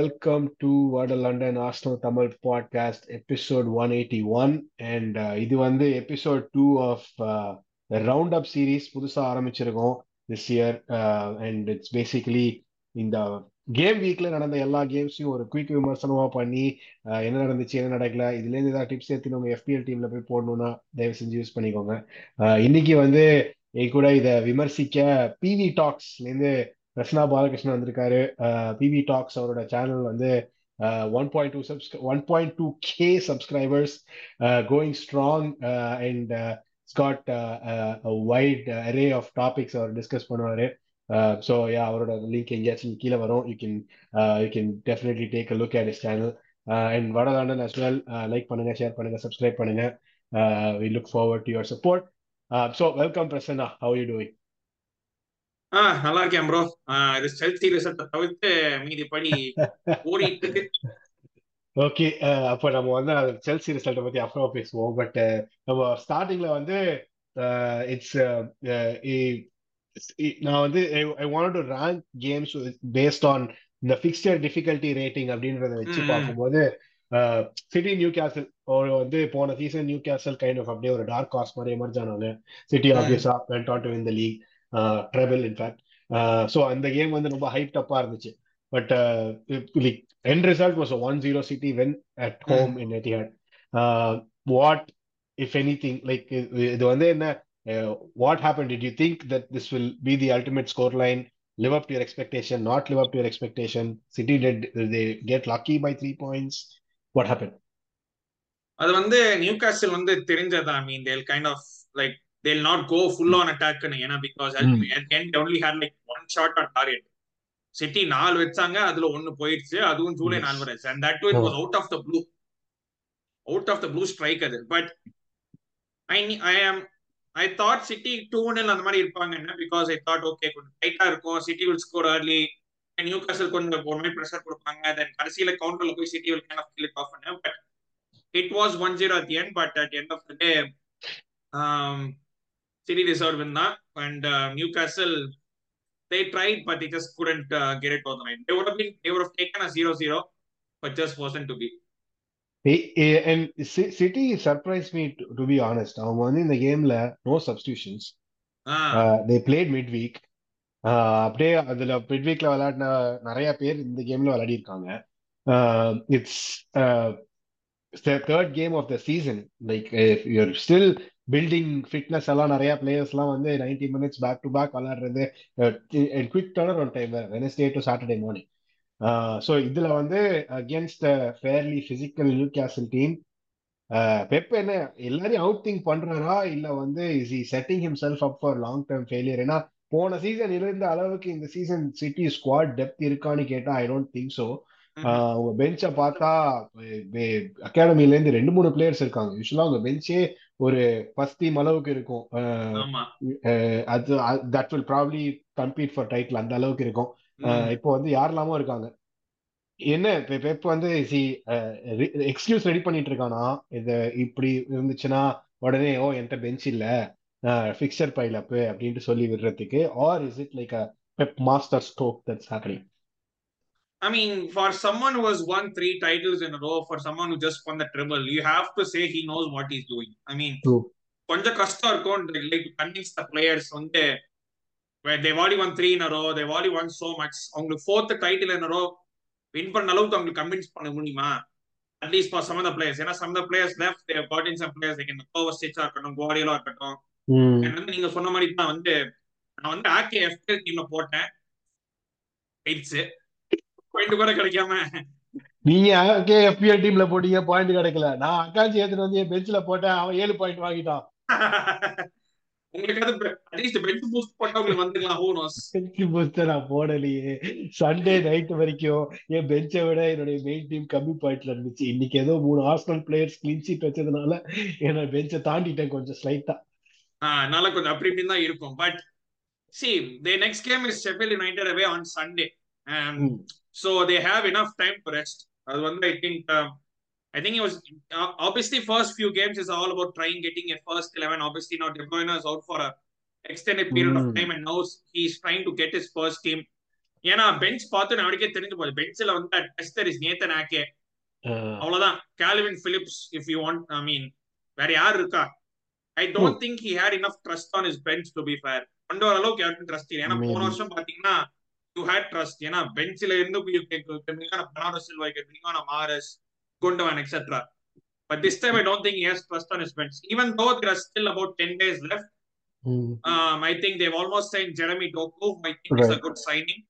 Welcome to வாட London ஆஸ்னோ Tamil podcast episode one eighty one and இது வந்து episode two of round up series புதுசாக ஆரம்பிச்சிருக்கோம் this year and it's basically இந்த game வீக்ல நடந்த எல்லா கேம்ஸையும் ஒரு குயிக் விமர்சனமாக பண்ணி uh, என்ன நடந்துச்சு என்ன நடக்கல இதுலேருந்து ஏதாவது டிப்ஸ் எடுத்து நம்ம எஃபிஎல் டீம்ல போய் போடணும்னா தயவு செஞ்சு யூஸ் பண்ணிக்கோங்க. Uh, இன்னைக்கு வந்து கூட இதை விமர்சிக்க பிவி டாக்ஸ்லேருந்து ரஷ்னா பாலகிருஷ்ணன் வந்திருக்காரு. பிவி டாக்ஸ் அவரோட சேனல் வந்து one point two சப்ஸ்க் one point two K subscribers going strong and got wide array of topics our discuss பண்ணுவாரு. ஸோ யா அவரோட லிங்க் எங்கேயாச்சும் கீழே வரும். You can you can definitely take a look at his channel and வடதாண்டன் as well like பண்ணுங்க share பண்ணுங்க subscribe பண்ணுங்க. We look forward to your support so welcome Prasanna how you doing ah நல்லா இருக்கேன் bro இது Chelsea ரிசல்ட்டை தவிர்த்து மீதி படி ஓடிட்டு இருக்கு. ஓகே அப்போ நம்ம வந்து செல்சி ரிசல்ட்டை பத்தி அப்புறமா பேசுவோம். பட் நம்ம ஸ்டார்டிங்ல வந்து இட்ஸ் நான் வந்து I want to rank games based on இந்த ஃபிக்ஸ்டர் டிஃபிகல்ட்டி ரேட்டிங் அப்படின்றத வச்சு பார்க்கும்போது சிட்டி நியூ கேசல் ஒரு வந்து போன season Newcastle kind of அப்படியே ஒரு டார்க் காஸ்ட் மாதிரி எமர்ஜ் ஆனாங்க. City obviously went on to win the league treble in fact so அந்த கேம் வந்து ரொம்ப ஹைப் டப்பா இருந்துச்சு but like end result was one zero City won at ம் home in Etihad what if anything like இது வந்து என்ன what happen did you think that this will be the ultimate scoreline live up to your expectation, not live up to your expectation. City did they get lucky by three points? What happened? அது வந்து Newcastle வந்து தெரிஞ்சதா ஐ mean they'll kind of like they'll not go full on அட்டாக்னு ஏன்னா because Mm. And only had like one shot on target City நாலு வச்சாங்க அதுல ஒன்னு போயிடுச்சு அதுவும் ஜூலை. நாலு வரைச்சு and that it. Was out of the blue out of the blue strike அது. But I I am I thought city two ஒன்னில் அந்த மாதிரி இருப்பாங்க. பிகாஸ் ஐ தாட் ஓகே கொஞ்சம் டைட்டா இருக்கும். City will score early Newcastle கொஞ்சம் ஒரு மாதிரி ப்ரெஷர் கொடுப்பாங்க. தென் கடைசியில கவுண்டர்ல போய் City will kind of kill off but it was one zero at end but at end of the day City deserve win தான் and Newcastle they tried but they just couldn't uh, get it on the line they would have been they would have taken a 0-0 but just wasn't to be Hey, eh, and Ci- City surprised me to, to be honest. அவங்க வந்து இந்த கேம்ல no substitutions ah they played midweek அப்படியே அதுல mid வீக்ல விளையாடின நிறைய பேர் இந்த கேம்ல விளையாடி இருக்காங்க it's third game of the season like you're still building fitness எல்லாம் நிறைய பிளேயர்ஸ் எல்லாம் வந்து ninety minutes back to back விளையாடுறது. Quick turnaround one time Wednesday to Saturday morning so இதுல வந்து against fairly physical Newcastle team Pep என்ன எல்லாரையும் out think பண்றாரா? இல்ல வந்து is he setting himself up for long term failure ஏன்னா போன சீசன் இருந்த அளவுக்கு இந்த சீசன் சிட்டி ஸ்குவாட் டெப்த் இருக்கான்னு கேட்டா ஐ டோன்ட் திங்க் ஸோ. உங்க பெஞ்சை பார்த்தா அகாடமில இருந்து ரெண்டு மூணு பிளேயர்ஸ் இருக்காங்க. யூஸ்வலா உங்க பெஞ்சே ஒரு டீம் அளவுக்கு இருக்கும். அது that will probably compete for title அந்த அளவுக்கு இருக்கும். இப்போ வந்து யாரெல்லாமோ இருக்காங்க. என்ன இப்ப பெப் வந்து சி எக்ஸ்கியூஸ் ரெடி பண்ணிட்டு இருக்கானா? இது இப்படி இருந்துச்சுன்னா உடனே ஓ என்கிட்ட பெஞ்ச் இல்ல. ஃபிக்சர் பைல் அப் அப்படின்ட்டு சொல்லி விடுறதுக்கு are is it like a Pep master stroke that's happening I mean, for someone who has won three titles in a row, for someone who just won the treble, you have to say he knows what he's doing. I mean, கொஞ்சம் கஷ்டம் இருக்கும் to convince the players வந்து already won three in a row, they've already won so much. அவங்களுக்கு fourth title in a row win பண்ண அளவுக்கு அவங்களுக்கு convince பண்ண முடியுமா at least for some of the players ஏன்னா some the players left they've got in some players like இந்த இருக்கட்டும் குவாடியலா இருக்கட்டும் ம் எனக்கு வந்து நீங்க சொன்ன மாதிரி தான் வந்து நான் வந்து ஆக்கே எஃப்எல் டீம்ல போட்டேன் போயிடுச்சு பாயிண்ட் கூட கிடைக்காம. நீங்க ஓகே எஃபிஎல் டீம்ல போட்டீங்க பாயிண்ட் கிடைக்கல. நான் அக்காச்சி ஏத்துட்டு வந்து என் பெஞ்ச்ல போட்டேன் அவன் ஏழு பாயிண்ட் வாங்கிட்டான். உங்களுக்கு அட்லீஸ்ட் பெஞ்ச் பூஸ்ட் போட்டா உங்களுக்கு வந்துக்கலாம் ஹூ நோஸ் பெஞ்ச் பூஸ்டர் நான் போடலையே. சண்டே நைட் வரைக்கும் என் பெஞ்சை விட என்னுடைய மெயின் டீம் கம்மி பாயிண்ட்ல இருந்துச்சு. இன்னைக்கு ஏதோ மூணு ஆர்சனல் பிளேயர்ஸ் கிளீன் ஷீட் வச்சதுனால என்னோட பெஞ்சை தாண்டிட்டேன் கொஞ்சம் ஸ்லைட்டா அதனால கொஞ்சம் அப்படி இப்படின்னு தான் இருக்கும். But their next game is Sheffield United away on Sunday. And so they have enough time to rest அது வந்து I think um, I think it was uh, obviously first few games is all about trying getting a first 11 obviously now De Bruyne is out for a extended period of Mm. time and now he's trying to get his first team ஏன்னா bench பார்த்து அவனுக்கே தெரிஞ்சு போகுது பெஞ்சில் வந்து டெஸ்டர் is Nathan ஆக்கே அவ்வளவுதான் Calvin Philips if you want I mean வேற யார் இருக்கா I don't think he had enough trust on is bench to be fair கொண்டு வர அளவுக்கு யாருக்கும் ட்ரஸ்ட் இல்லை ஏன்னா போன வருஷம் பாத்தீங்கன்னா யூ ஹேட் ட்ரஸ்ட் ஏன்னா பென்சில இருந்து கேட்குறீங்க நான் பனாரஸ் சில்வா கேட்குறீங்க நான் Mahrez குண்டவன் etcetera but this time I don't think his trust on his bench even though there are still about ten days left Um, I think they've almost signed Jeremy Doku, who I think is a good signing.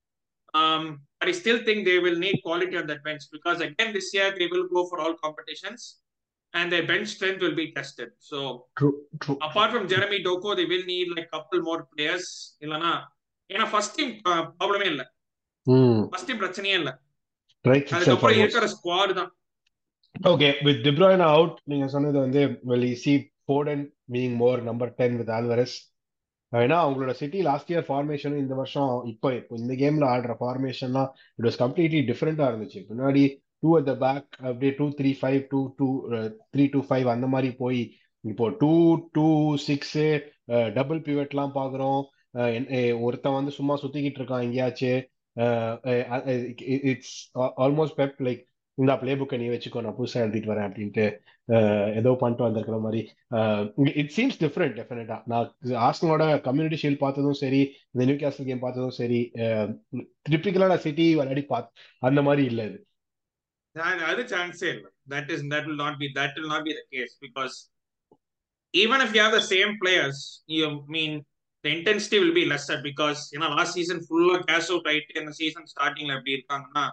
Um, but I still think they will need quality on that bench because again this year they will go for all competitions and their bench strength will be tested. So true, true, apart from Jeremy Doku, they will need like a couple more players. Ilana, ஏன்னா first team ப்ராப்ளமே இல்ல. First team பிரச்சனையே இல்ல. அதுக்கப்புறம். இருக்கிற squad தான். Okay with டிப்ராய்னா out நீங்க சொன்னது வந்து we'll see Foden being more number ten with Alvarez ஏன்னா அவங்களோட சிட்டி லாஸ்ட் இயர் ஃபார்மேஷன் இந்த வருஷம் இப்போ இப்போ இந்த கேம்ல ஆடுற ஃபார்மேஷன்லாம் இட் வாஸ் கம்ப்ளீட்லி டிஃப்ரெண்டா இருந்துச்சு. முன்னாடி டூ அட் த பேக் அப்படியே two three five two two three two five அந்த மாதிரி போய் இப்போ டூ டூ சிக்ஸ் டபுள் பிவட்லாம் பாக்குறோம். ஒருத்தன் வந்து சும்மா சுத்திக்கிட்டு இருக்கான் எங்கேயாச்சு இட்ஸ் ஆல்மோஸ்ட் பெப் லைக் இந்த பிளே புக்கை நீ வச்சுக்கோ நான் புதுசா எழுதிட்டு வரேன் அப்படின்ட்டு அஹ், ஏதோ பண்ணிட்டு வந்திருக்கிற மாதிரி இட் சீம்ஸ் டிஃப்ரெண்ட் டெஃபினட்டா நான் ஆஸ்டனோட கம்யூனிட்டி ஷீல்ட் பார்த்ததும் சரி இந்த நியூ கேசல் கேம் பார்த்ததும் சரி டிப்பிக்கலான சிட்டி விளையாடி பார்த்து அந்த மாதிரி இல்லை இது. அது- அது சான்ஸே இல்லை. That is that will not be that will not be the case because even if you have the same players you mean the intensity will be lesser because ஏன்னா லாஸ்ட் சீசன் ஃபுல்லாக கேஷ் அவுட் ஆயிட்டு இந்த season ஸ்டார்டிங்ல எப்படி இருக்காங்கன்னா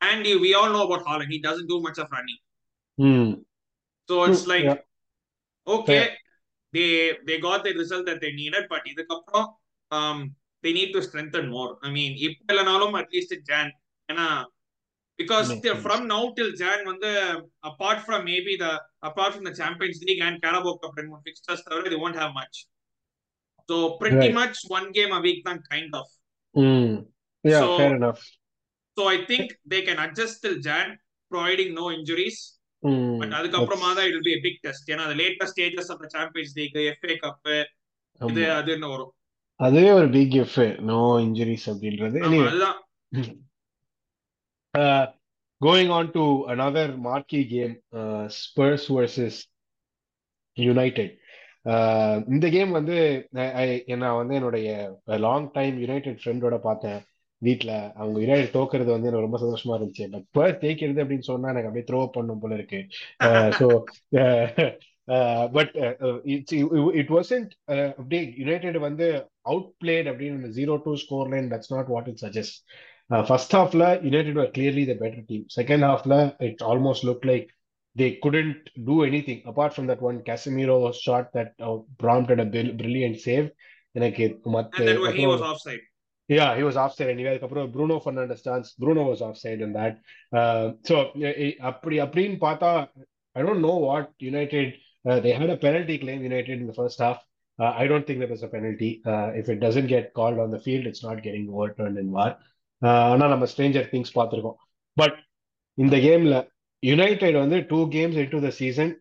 and you we all know about Haaland he doesn't do much of running so it's like okay they they got the result that they needed but இதுக்கப்புறம் they need to strengthen more I mean இப்போ இல்லைனாலும் at least Jan ஏன்னா because from now till Jan வந்து apart from maybe the apart from the Champions League and Carabao Cup fixtures தவிர they won't have much so pretty Right. much one game a week தான் kind of ம் யா So- fair enough so I think they can adjust till Jan providing no injuries ம் but அதுக்கப்புறமா தான் it will be a big test ஏன்னா the later stages of the Champions League FA Cup இது ஆமா அதுன்னு வரும் அதுவே ஒரு பிக் எஃப் நோ இன்ஜுரிஸ் அப்படின்றது ஆமா எனிவே அதுதான் Uh, going on to another marquee game, uh, Spurs versus United. Uh, இந்த கேம் வந்து நான் வந்து என்னுடைய லாங் டைம் யுனைடெட் ஃப்ரெண்டோட பார்த்தேன் வீட்டில் அவங்க யுனைடெட் தோக்குறது வந்து எனக்கு ரொம்ப சந்தோஷமா இருந்துச்சு. பட் ஸ்பர்ஸ் ஜெயிக்கிறது அப்படின்னு சொன்னா எனக்கு அப்படியே த்ரோ பண்ணும் போல இருக்கு. So but it's it wasn't அப்படியே யுனைடெட் வந்து அவுட் பிளேட் அப்படின்னு zero two score line that's not what it suggest first ஹாஃப்ல United are clearly the better team second ஹாஃப்ல it almost look like they couldn't do anything apart from that one Casemiro shot that uh, prompted a brilliant save. And, okay, Matte, and then he was offside. Yeah, he was offside anyway. Bruno Fernandes chance. Bruno was offside in that. Uh, so, eh, I don't know what United, uh, they had a penalty claim, United, in the first half. Uh, I don't think there was a penalty. If it doesn't get called on the field, it's not getting overturned in VAR. Uh, I'm a stranger things. But in the game, United வந்து two games into the season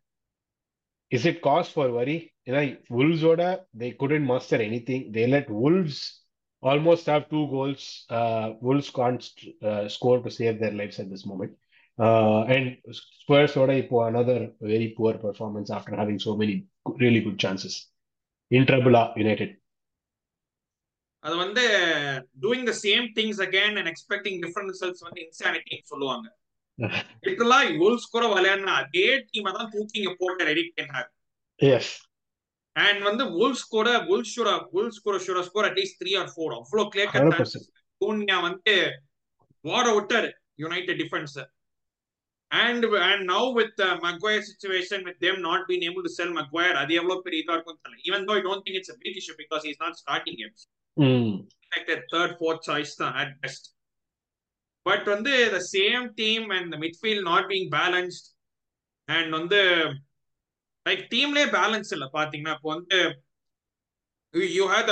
is it cause for worry ஏன்னா உல்ஸோட தே couldn't master anything they let Wolves almost have two goals உல்ஸ் can't score to save their lives at this moment and ஸ்பர்ஸோட இப்போ another very poor performance after having so many really good chances in ட்ரபிளா United அது வந்து doing the same things again and expecting different results வந்து இன்சானிட்டின்னு சொல்லுவாங்க லிட்டரலா Wolves கூட விளையாடினா அதே டீமை தான் தூக்கி இங்க போட்ட ரெடி பண்ணார் எஸ் அண்ட் வந்து வுல்ஸ் கூட வுல்ஸ் ஷூரா வுல்ஸ் கூட ஷூரா score at least three or four அவ்வளவு கிளியர் கட் 100%. பூன்யா வந்து ஓட விட்டாரு United defence and and now with Maguire situation with them not been able to sell Maguire அது எவ்வளவு பெரிய இதா இருக்கும் தெரியல. Even though I don't think it's not starting games ம். Like their third, fourth choice தான் at best. பட் வந்து the same team and midfield not being balanced and வந்து லைக் டீம்லேயே பேலன்ஸ் இல்லை. பார்த்தீங்கன்னா இப்போ வந்து you have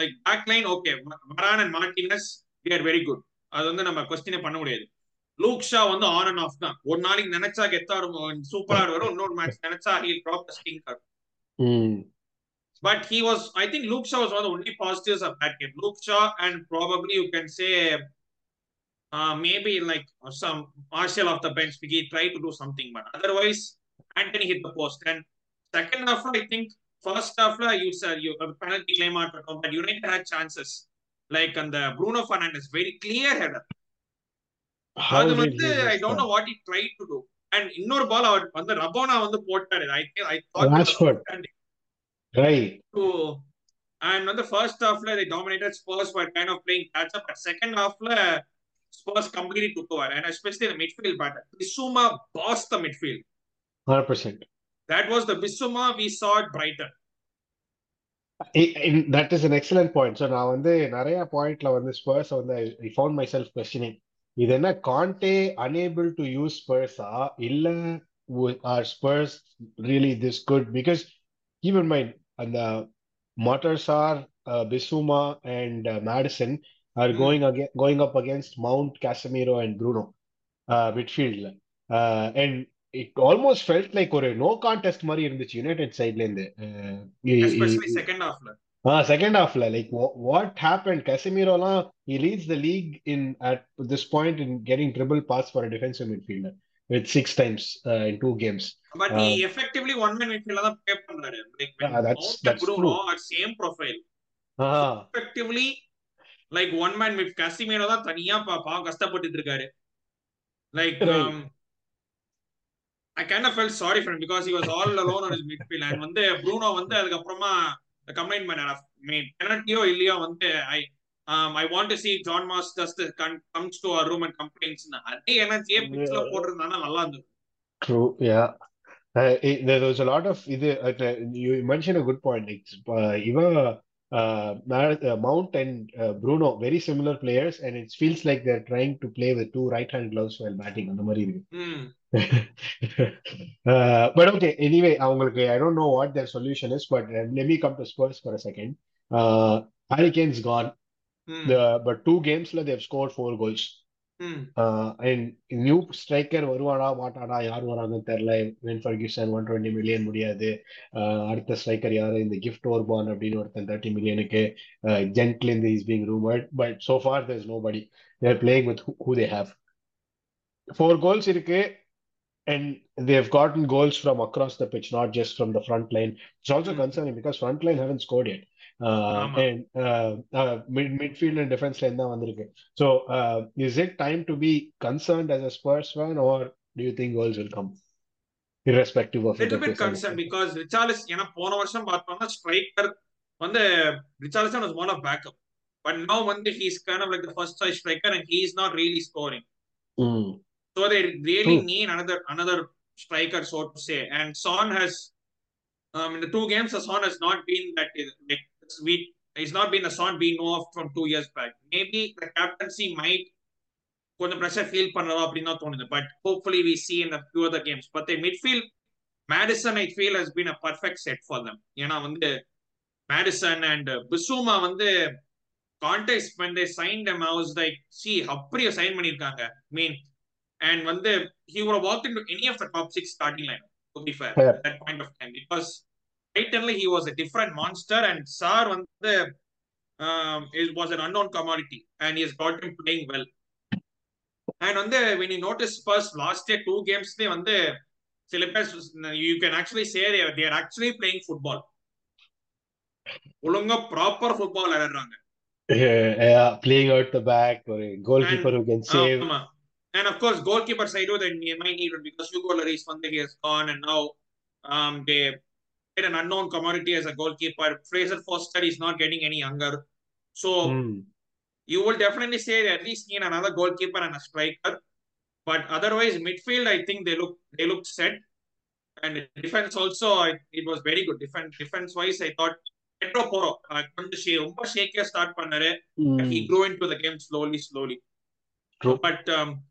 like back line okay Varane and Martinez we very good அது வந்து நம்ம கொஸ்டினே பண்ண முடியாது. லூக் ஷா வந்து ஆன் அண்ட் ஆஃப் தான். ஒரு நாளைக்கு நினைச்சா கெத்தா இருக்கும் சூப்பரா இருக்கும் இன்னொரு மேட்ச் நினைச்சா heel drop ஸ்கிங் but he was I think Luke Shaw was only positives of that game Luke Shaw and probably you can say Uh, maybe like some Martial off the bench, we try to do something. But otherwise, Antony hit the post. And second half, I think, first half, uh, you said you have a penalty claim out, but United had chances. Like on the uh, Bruno Fernandes, very clear header. I don't know what he tried to do. And in our ball, out, on the Rabona on the portal, I, I thought. That's good. Right. So, and on the first half, they dominated Spurs by kind of playing catch up. But second half, Spurs completely took over, and especially the midfield battle. Bissouma bossed the midfield. 100%. That was the Bissouma we saw it brighter. That is an excellent point. So now, on the point, on the Spurs, on the, I found myself questioning. Is then Conte unable to use Spurs? Illa, are Spurs really this good? Because keep in mind, and the motors are Bissouma, and Maddison are Hmm. going again going up against Mount, Casemiro and Bruno uh, midfieldல. Uh, and it almost felt like ஒரு no contest மாதிரி இருந்துச்சு United சைட்ல இருந்து. Uh, i- i- especially second halfல Ah, second halfல like what, what happened? Casemiro லாம் he leads the league in at this point in getting dribble pass for a defensive midfielder with six times uh, in two games. but he Uh, effectively one man midfield தான் play பண்றாரு like when Ah, that's- Mount and that's like one man mid Casemiro தான் தனியா பாவம் கஷ்டப்பட்டு இருக்காரு. Like I can feel sorry friend because he was all alone on his midfield and வந்து Bruno வந்து அதுக்கு அப்புறமா கம்ப்ளைண்ட் பண்ணார் மீன் பெனல்ட்டியோ இல்லையோ வந்து I I want to see Jon Moss just comes to our room and complaints அதே எனர்ஜியே பிக்ஸ்ல போட்டிருந்தானா நல்லா இருந்தது. True yeah uh, there was a lot of இது uh, you mentioned a good point. Like, uh, uh, Mar- uh, Mount and uh, Bruno very similar players, and it feels like they're trying to play with two right-hand gloves while batting. அந்த மாதிரி இருக்கு. ம் uh, but okay, anyway, அவங்களுக்கு I don't know what their solution is, but uh, let me come to Spurs for a second. Uh, Harry Kane's gone, ம் the, but two gamesல they've scored four goals. ம் Uh, and new striker வருவானா மாட்டானா யார் வராங்கன்னு தெரியல when Ferguson one twenty million முடியாது Uh, அடுத்த striker யாரு இந்த கிஃப்ட் ஓர்பான் அப்படின்னு ஒருத்தன் தேர்ட்டி மில்லியனுக்கு ஜென்ட்ல இருந்து is being rumoured but so far there is nobody there playing with who they have four goals இருக்கு and they've gotten goals from across the pitch, not just from the front line. It's also Hmm. concerning because front line haven't scored yet. Uh, ஆமா. and uh, uh, mid midfield and defense line தான் வந்திருக்கு. So uh, is it time to be concerned as a Spurs fan, or do you think goals will come, irrespective of little whether bit they concerned select? because ரிச்சாலிஸ் ஏன்னா போன வருஷம் பார்த்தோம்னா striker வந்து Richarlison was more of backup but now வந்து he's kind of like the first choice striker and he is not really scoring Mm. so they really True. need another another striker so to say and Son has um in the two games Son has not been that like we he's not been the Son we know of from two years back maybe the captaincy might கொஞ்சம் pressure feel பண்ணலாம் அப்படின்னு தான் தோணுது but hopefully we see in few other games but midfield Maddison I feel has been a perfect set for them ஏன்னா வந்து Maddison and Bissouma வந்து contact when they signed them I was like see அப்படியே sign பண்ணிருக்காங்க mean and வந்து he would have walked into any of the top six starting line to be Fair. at that point of time because டைட்டன்ல he was a different monster and sir வந்து it was an unknown commodity and is got him playing well and வந்து when you notice first last year two கேம்ஸ்லேயே வந்து சில பேர் you can actually say they're actually playing football ஒழுங்கா proper football விளையாடுறாங்க. Playing out the back or a goalkeeper and, who can save. uh, and of course goalkeeper side oh, was the might need because Hugo Lloris one day he has gone and now um, they an unknown commodity as a goalkeeper. Fraser Forster is not getting any younger. So mm. you will definitely say at least need another goalkeeper and a striker. But otherwise, midfield, I think they look they look set. And defense also, I, it was very good. Defense defense wise, I thought Pedro Porro uh, hmm. he grew into the game slowly slowly True. but um,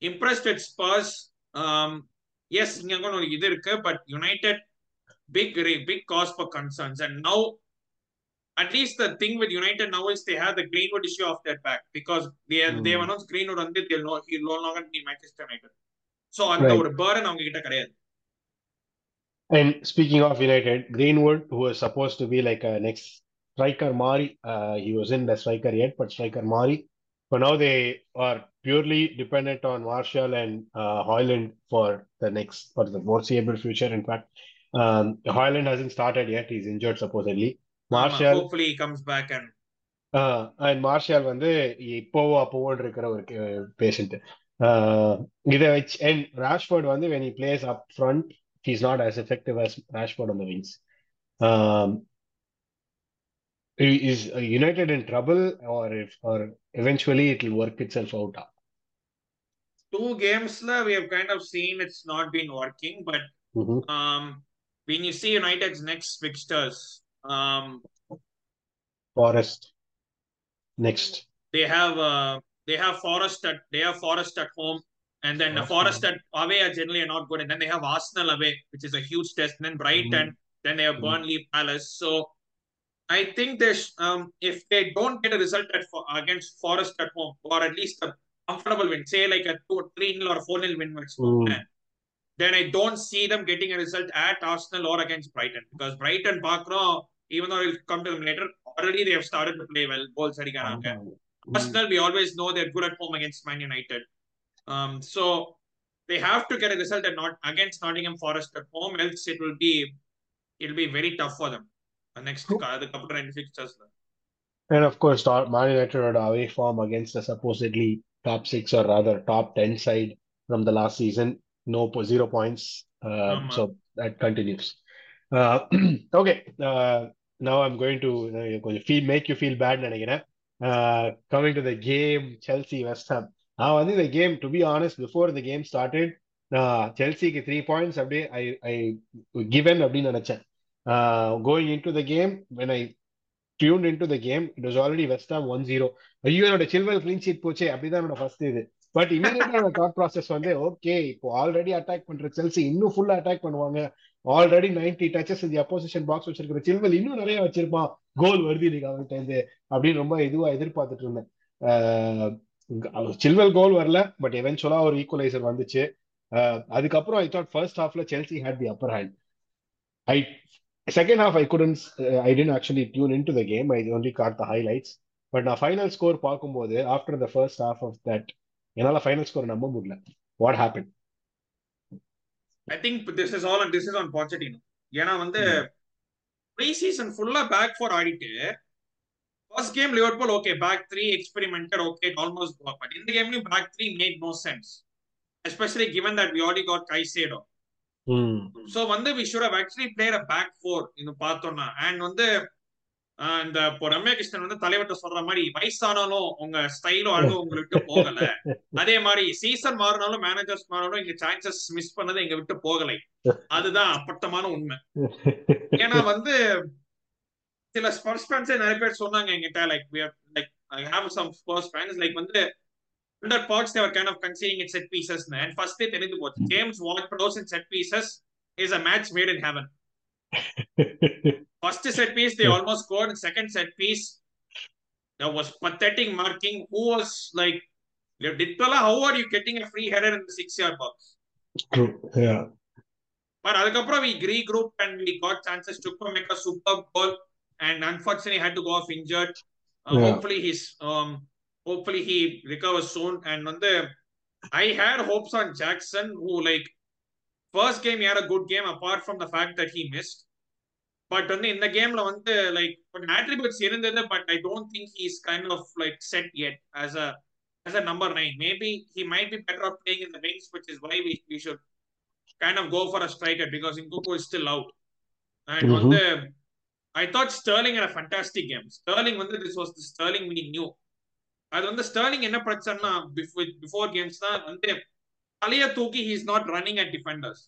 impressed with Spurs um, yes but United big big cause for concerns. And now, at least the thing with United now is they have the Greenwood issue off their back because they mm. they hmm. announced Greenwood and they'll no he'll no longer be Manchester United. So அந்த the burden அவங்க கிட்ட கிடையாது. And speaking of United, Greenwood, who was supposed to be like a next striker Mari, uh, he was in the striker yet, but striker Mari. But now they are purely dependent on Martial and uh, Højlund for the next, for the foreseeable future. In fact, um, Højlund hasn't started yet. He's injured supposedly. Martial hopefully he comes back and and Martial வந்து இப்போவோ அப்போவோன்னு இருக்கிற ஒரு patient இதை வச்சு and Rashford வந்து when he plays up front he is not as effective as Rashford on the wings is United in trouble or or eventually it will work itself out uh two கேம்ஸ்ல we have kind of seen it's not been working but when you see United's next fixtures um Forest next. they have uh they have Forest at they have Forest at home and then Arsenal. Forest at away are generally not good and then they have Arsenal away which is a huge test and then Brighton then they have Mhm. Burnley Palace so I think there's um if they don't get a result at against Forest at home or at least a comfortable win say like a 2 3 nil or 4 nil win Mm then I don't see them getting a result at Arsenal or against Brighton because Brighton பார்க்கிறோம் even though we'll come to them later already they have started to play well goals அடிக்கிறாங்க Mm. Arsenal, we always know they're good at home against Man United. Um, so they have to get a result at not against Nottingham Forest at home, else it will be it'll be very tough for them. The next the couple of fixtures. And of course, Tor- Man United are away form against a supposedly top six or rather top 10 side from the last season. no zero points. Um, so that continues. Uh, okay. Uh, now I'm கொஞ்சம் feel make you feel bad நினைக்கிறேன் coming to the game Chelsea West Ham நான் வந்து இந்த game to be honest before the game started நான் செல்சிக்கு three points அப்படியே I I given அப்படின்னு நினைச்சேன் going in to the game when I tune in to the game it was already West one zero ஐயோ என்னோட silver clean sheet போச்சே அப்படிதான் என்னோட ஃபர்ஸ்ட் இது பட் இமீடியட்டா தாட் ப்ராசஸ் வந்து ஓகே இப்போ ஆல்ரெடி அட்டாக் பண்ற செல்சி இன்னும் ஃபுல்லா அட்டாக் பண்ணுவாங்க. ஆல்ரெடி 90 டச்சஸ் இந்த அப்போசிஷன் பாக்ஸ் வச்சிருக்கிற சில்வல் இன்னும் நிறைய வச்சிருப்பான். கோல் வருது இன்னைக்கு அவன்கிட்ட இருந்து அப்படின்னு ரொம்ப இதுவா எதிர்பார்த்துட்டு இருந்தேன். சில்வல் கோல் வரல பட் எவென்ச்சுவலா ஒரு ஈக்குவலைசர் வந்துச்சு. அதுக்கப்புறம் ஐ தாட் ஃபர்ஸ்ட் ஹாஃப்ல Chelsea had the upper hand I second half I couldn't I didn't actually tune in to the game I only got the highlights but நான் ஃபைனல் ஸ்கோர் பார்க்கும்போது after the first half of that என்னால final score நம்ப முடியல. What happened? I think this is all this is on Pochettino. ஏன்னா வந்து pre season ஃபுல்லா back four ஆடிட்டு first game Liverpool okay back three experimented okay almost but இந்த கேம்லயும் back three make no sense especially given that we already got Caicedo. So வந்து we should have actually played a back four இது பார்த்தோம்னா. And வந்து இந்த uh, இப்போ ரம்யா கிருஷ்ணன் வந்து தலைவர்கிட்ட சொல்ற மாதிரி வயசானாலும் உங்க ஸ்டைலும் அழகும் உங்களை விட்டு போகல. அதே மாதிரி சீசன் மாறினாலும் மேனேஜர்ஸ் மாறினாலும் இங்க சான்சஸ் மிஸ் பண்ணது எங்க விட்டு போகலை. அதுதான் அப்பட்டமான உண்மை. ஏன்னா வந்து சில ஸ்பர்ஸ் ஃபேன்ஸே நிறைய பேர் சொன்னாங்க எங்கிட்ட like like I have some Spurs fans like வந்து under Poch, they were kind of conceding at set pieces. And first, they தெரிந்து Poch. James Ward Prowse in set pieces is a match made in heaven First set piece, they almost scored. Second set piece, there was pathetic marking. Who was like, Ditpala, how are you getting a free header in the six-yard box? True. Yeah. But அதுக்கப்புறம் we regrouped and we got chances to make a superb goal. And unfortunately, had to go off injured. Uh, Yeah. Hopefully, he's um, hopefully he recovers soon. And வந்து I had hopes on Jackson, who like first game, he had a good game apart from the fact that he missed. But in the game, like, but attributes here and there, but I don't think he's kind of like set yet as a as a number nine. Maybe he might be better off playing in the wings, which is why we, we should kind of go for a striker because Nkunku is still out. And mm-hmm. on the, I thought Sterling had a fantastic game. Sterling, when this was the Sterling we knew. அது வந்து Sterling என்ன பிரச்சனைனா before games தான் வந்து தலைய தூக்கி he is not running at defenders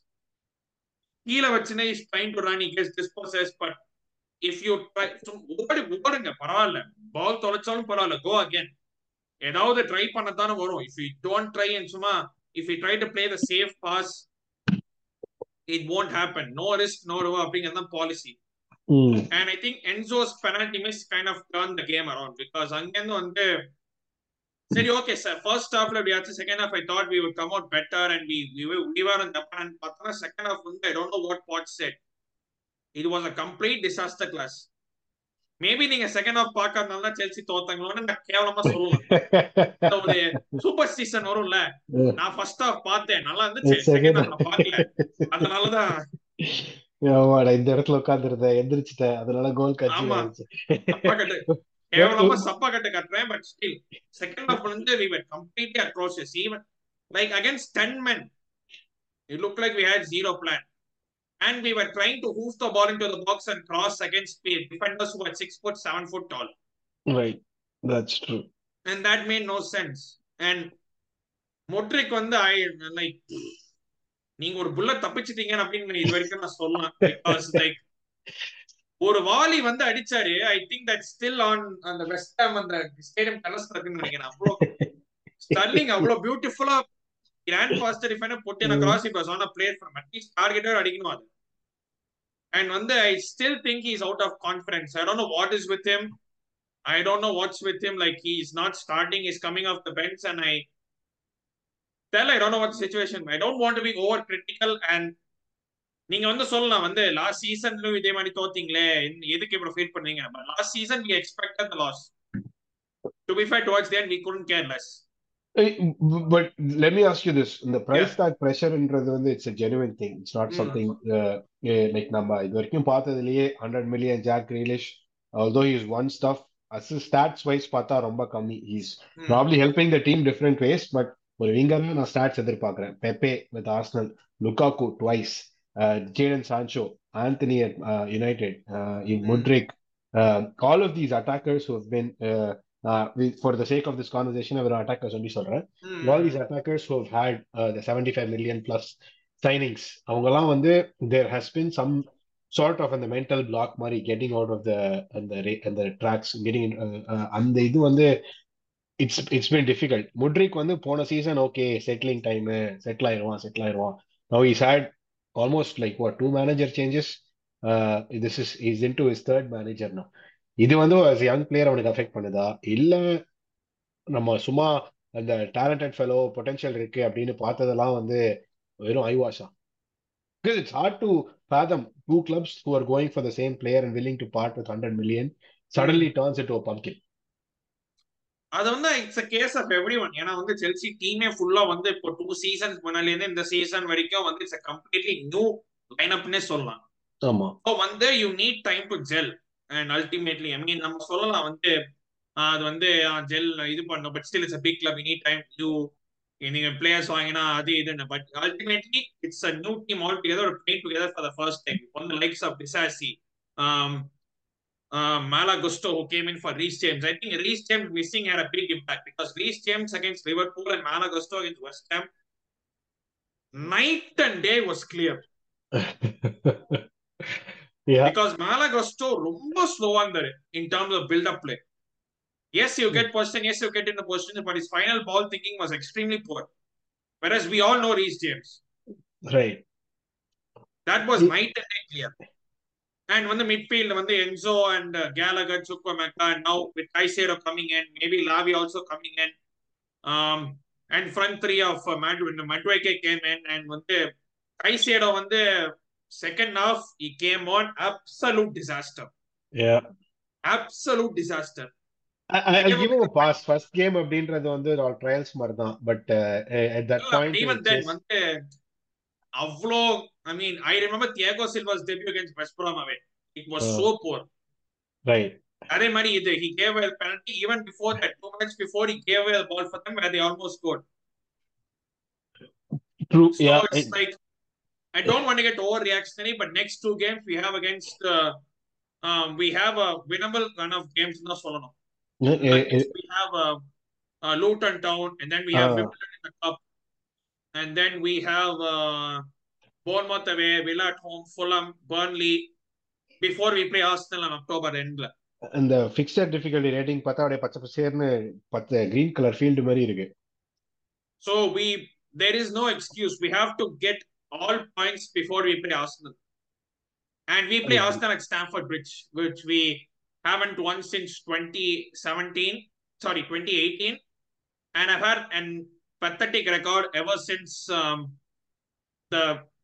கீழே வச்சுனே is trying to run இகேஸ் disposes but if you try ஓடி ஓடுங்க பரவாயில்ல. பால் தொலைச்சாலும் பரவாயில்ல. கோ அகேன் ஏதாவது ட்ரை பண்ணத்தானே வரும். If you don't try and சும்மா if you try to play the safe pass it won't happen. No risk no reward அப்படிங்கிறது தான் policy. And I think Enzo's penalty miss kind of turned the game around because அங்கேருந்து வந்து சரி okay sir first ஹாஃப்ல எப்படியாச்சும் second half I thought we would come out better and we we were in Japan பார்த்தா second half வந்து I don't know what Poch said இது was a complete disaster class maybe நீங்க second half பார்க்கறதுனால தான் Chelsea தோத்தாங்களோன்னு நான் கேவலமா இந்த ஒரு சூப்பர் சீசன் வரும்ல? நான் ஃபர்ஸ்ட் ஹாஃப் பார்த்தேன். நல்லா இருந்துச்சு. செகண்ட் ஹாஃப் பார்க்கல. அதனாலதான் ஆமாடா இந்த இடத்துல உட்கார்ந்துருந்தேன். எந்திரிச்சிட்டேன். அதனால கோல். கட்சி கேவலமா சப்பா கட்டு கட்டுறேன் பட் ஸ்டில் செகண்ட் ஹாஃப் வந்து we were completely atrocious even like against 10 men it looked like we had zero plan and we were trying to hoof the ball into the box and cross against the defenders who were six foot seven foot tall right that's true and that made no sense and மொட்ரிக் வந்து I like நீங்க ஒரு bullet தப்பிச்சிட்டீங்க அப்படின்னு இது வரைக்கும் நான் சொல்லலாம் because like ஒரு volley வந்து அடிச்சாரு. I think that still on அந்த வெஸ்ட் ஹாம் அந்த ஸ்டேடியம் டெரஸ் இருக்குன்னு நினைக்கிறேன். அவ்வளோ ஸ்டர்லிங் அவ்வளோ பியூட்டிஃபுல்லா கிராண்ட் பாஸ்டர் டிஃபைனர் போட்டு எனக்கு cross on a player from at least டார்கெட்டர் அடிக்கணும் அது. அண்ட் வந்து I still think is out of confidence I don't know what is with him I don't know what's with him like he is not starting is coming off the bench and I தெரியல I don't know what situation I don't want to be over critical and நீங்க வந்து சொல்லலாம் வந்து last சீசன்லயும் இதே மாதிரி தோத்தீங்களே எதுக்கு இப்படி feel பண்ணீங்க? Last season we expected the loss to be fair towards then we couldn't care less but let me ask you this இந்த பிரைஸ் டாக் ப்ரெஷர்ன்றது வந்து it's a genuine thing it's not. Something like நம்ம இது வரைக்கும் பார்த்ததுலயே hundred million Jack although he is one stuff assist stats wise பார்த்தா ரொம்ப கம்மி. He's probably helping the team different ways but ஒரு விங்கர்ல நான் ஸ்டாட்ஸ் எதிர்பார்க்கிறேன். பெப்பே with Arsenal Lukaku twice uh, Jadon Sancho, Antony at uh, United, uh, in hmm. Mudryk, uh, all of these attackers who have been, for the sake of this conversation, I will attackers only, hmm. All these attackers who have had the 75 million plus signings, there has been some sort of in mental block, Mari, getting out of the and the and the tracks, getting in, uh, uh, and they do on the. It's, it's been difficult. Mudryk, when the season, okay, settling time, settle, settle. Now he's had almost like what two manager changes this is is he's into his third manager இது வந்து as young player அவனுக்கு affect பண்ணுதா இல்லை நம்ம சும்மா அந்த talented fellow potential இருக்கு அப்படின்னு பார்த்ததெல்லாம் வந்து வெறும் ஐவாஷா because it's hard to fathom two clubs who are going for the same player and willing to part with hundred million suddenly turns it oh pumpkin அது வந்து it's a case of every one ஏன்னா வந்து Chelsea டீமே ஃபுல்லா வந்து இப்போ two seasons முன்னால இருந்து இந்த சீசன் வரைக்கும் வந்து இட்ஸ் கம்ப்ளீட்லி நியூ லைனப்னே சொல்லலாம். ஆமா. ஸோ வந்து you need time to gel and ultimately I mean நம்ம சொல்லலாம் வந்து அது வந்து ஜெல் இது பண்ணும் but still it's big club need time you நீங்க பிளேயர்ஸ் வாங்கினா அது இதுன்னு. But ultimately it's a new team all together ஒரு play together for the first time one likes of Disasi uh, Malo Gusto, who came in for Reece James. I think Reece James missing had a big impact because Reece James against Liverpool and Malo Gusto against West Ham, night and day was clear. yeah. Because Malo Gusto rumbo slow under the in terms of build up play. Yes, you get position. Yes, you get in the position, but his final ball thinking was extremely poor. Whereas we all know Reece James. Right. That was night and day clear. And when the midfield, when the Enzo and uh, Gallagher, Chukwameka, and now with Caicedo coming in, maybe Lavi also coming in, um, and front three of uh, Mad- when Madueke came in, and when the Caicedo, when the second half, he came on absolute disaster. yeah Absolute disaster. I, I- I'll give him a pass. First game அப்படின்றது வந்து ஒரு trials மாதிரி தான் but at that But point even it's then, just- வந்து அவ்வளோ I mean, I remember Thiago Silva's debut against West Brom away. It was Uh. so poor. right அதே மாதிரி இது he gave away a penalty even before that two minutes before he gave away the ball for them where they almost scored true so yeah it's like I don't want to get overreactionary but next two games we have against uh, um, we have a winnable run of games in the சொல்லணும் it- it- Against we have uh, uh, Luton Town and then we and then we have uh, Bournemouth away Villa at home Fulham Burnley before we play Arsenal on October end அந்த fixed difficulty rating பார்த்தா அப்படியே பச்சை பசேர்னு பத்து green colour field மாதிரி இருக்கு So we there is no excuse. We have to get all points before we play Arsenal. And we play Mhm. Arsenal at Stamford Bridge, which we haven't won since 2017, sorry, 2018. And I've had an pathetic record ever since um, the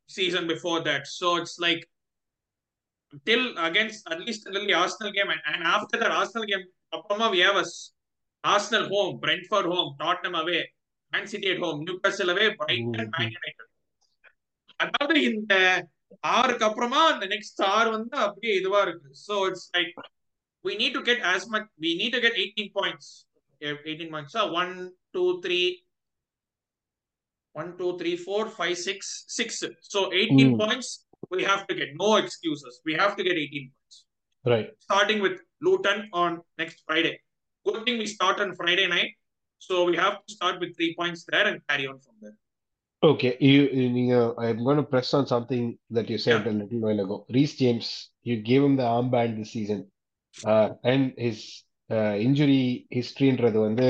season before that. So it's like till against at least till the Arsenal game, and, and after that Arsenal game, அப்புறமா we have us Arsenal home, Brentford home, Tottenham away, Man City at home, Newcastle away, Brighton, Man United. அதாவது இந்த ஆறுக்கு அப்புறமா அந்த next ஆறு வந்து அப்படியே இதுவா இருக்கு so it's like we need to get as much we need to get 18 points 18 points so 1 2 one, two, three, four, five, six, six. So 18 mm. points we have to get. No excuses. We have to get 18 points. Right. Starting with Luton on next Friday. Good thing we start on Friday night. So we have to start with three points there and carry on from there. Okay, you, you I'm going to press on something that you said yeah. a little while ago. Reece James, you gave him the armband this season, uh, and his uh, injury ஹிஸ்ட்ரின்றது வந்து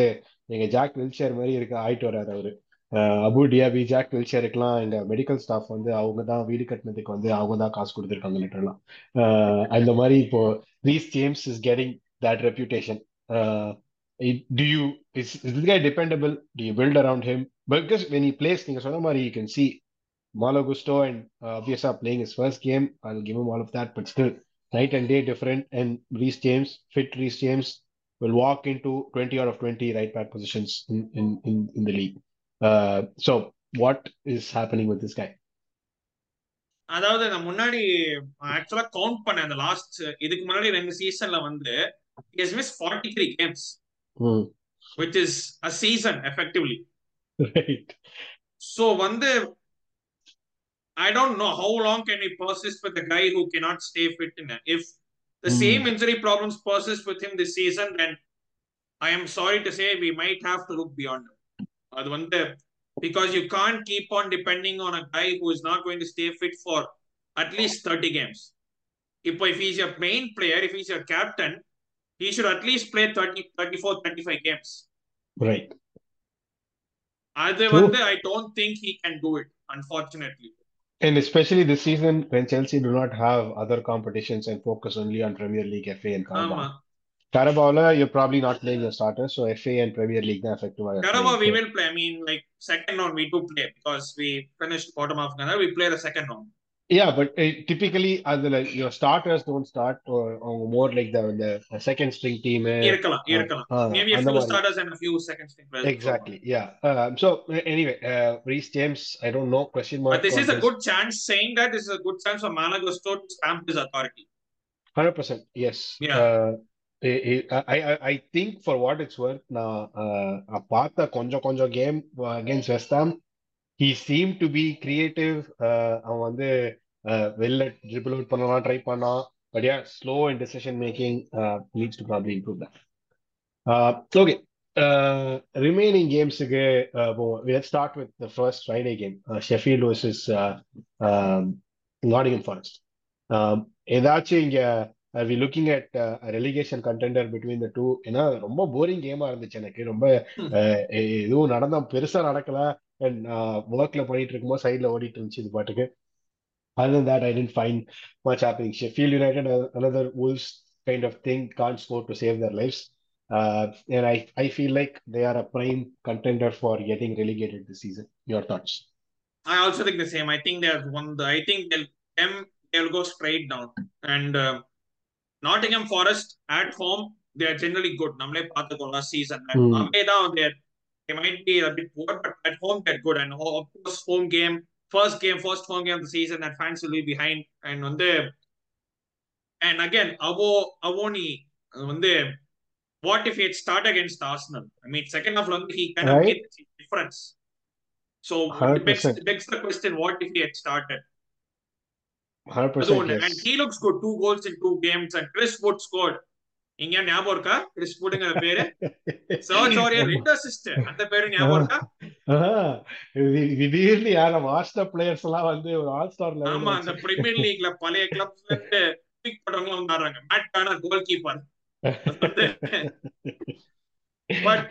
Jack jack வில்சேர் மாதிரி இருக்க ஆயிட்டு வராது அவரு Abu டியாபி jack வில்ஷேருக்குலாம் எங்க medical staff வந்து அவங்க தான் வீடு கட்டினதுக்கு வந்து அவங்க தான் காசு கொடுத்துருக்காங்க லிட்டர்லாம் அந்த மாதிரி இப்போ Reece James is getting that reputation to you is is K dependable to you build around him because when you plays நீங்க சொன்ன மாதிரி you can see Malo Gusto and ஆப்வியஸா playing is first game I give all of that but still night and day different. And Reece James, fit Reece James, will walk into 20 out of 20 right back positions in, in, in, in the league. Uh, so, what is happening with this guy? அதாவது நான் முன்னாடி ஆக்சுவலா count பண்ணேன் அந்த last இதுக்கு முன்னாடி ரெண்டு சீசன்ல வந்து is miss forty three games Hmm. Which is a season effectively Right. So வந்து I don't know how long can we persist with a guy who cannot stay fit in it. If the Hmm. same injury problems persist with him this season, then I am sorry to say we might அது வந்து because you can't keep on depending on a guy who is not going to stay fit for at least 30 games. If, if he's your main player, if he's your captain, he should at least play 30, 34, 35 games. Right. அது True. வந்து I don't think he can do it, unfortunately. And especially this season when Chelsea do not have other competitions and focus only on Premier League, FA, and Carabao. Carabao, you're probably not playing your starters, so FA and Premier League are effective. Carabao, we will play. I mean, like second round, we do play because we finished bottom half. Ghana, we play the second round. Yeah, but uh, typically, as like, your starters don't start uh, or, or more like the, the second string team. Eh, இருக்கலாம் இருக்கலாம். Uh, uh, Maybe a few starters and a few second string players. Exactly. Yeah. Um, so eh, anyway, uh, James, I don't know. Question mark. But this is a good chance. Saying that this is a good chance for Malo Gusto to stamp his authority. Hundred percent. Yes. Yeah. Uh, I, I I I think for what it's worth, நான் uh, பார்த்த கொஞ்சம் கொஞ்சம் game against West Ham, he seemed to be creative. Uh, அவன் வந்து uh, வெளில dribble out பண்ணலாம் try பண்ணான். But yeah, slow in decision making uh, needs to probably improve that. Uh, okay. Uh, remaining games க்கு uh, போவோம். let's start with the first Friday game. Uh, Sheffield versus uh, um, Nottingham Forest. Um, ஏதாச்சும் இங்க are we looking at uh, a relegation contender between the two ஏன்னா ரொம்ப boring கேமா இருந்துச்சு எனக்கு ரொம்ப Hmm. uh, எதுவும் நடந்தா பெருசா நடக்கல அண்ட் ஒர்க்ல பண்ணிட்டு இருக்கும்போது சைட்ல ஓடிட்டு இருந்துச்சு இது பாட்டுக்கு other than that I didn't find much happening Sheffield United uh, another Wolves kind of thing can't score to save their lives uh, and I I feel like they are a prime contender for getting relegated this season your thoughts I also think the same. I think they have won the. I think they'll them they'll go straight down. And uh, Nottingham Forest at home they're generally good நம்மளே பார்த்துக்கோலாம் season season. தான் தேர் they might be a bit poor, but at home they're good. And of course, home game, first game, first home game of the season, that fans will be behind. And on the and again, Avo Awoniyi on the what if he had started against Arsenal? I mean, second half he kind right. of made the difference. So it begs, begs the question: What if he had started? 100% அது ஒண்ணு. yes. And he looks good, two goals in two games, and Chris Wood scored. இங்க ஞாபகம் இருக்கா? Chris வுட்ங்கிற பேரு. Search R ரெண்டு assist அந்த பேரு ஞாபகம் இருக்கா? திடீர்னு யார மாஸ்டர் பிளேயர்ஸ் எல்லாம் வந்து ஒரு ஆல் ஸ்டார் ஆமா அந்த லெவல் பிரீமியர் லீக்ல பழைய கிளப்ஸ்ல இருந்து பிக் பண்றவங்க வந்தாங்க Matt Turner goalkeeper But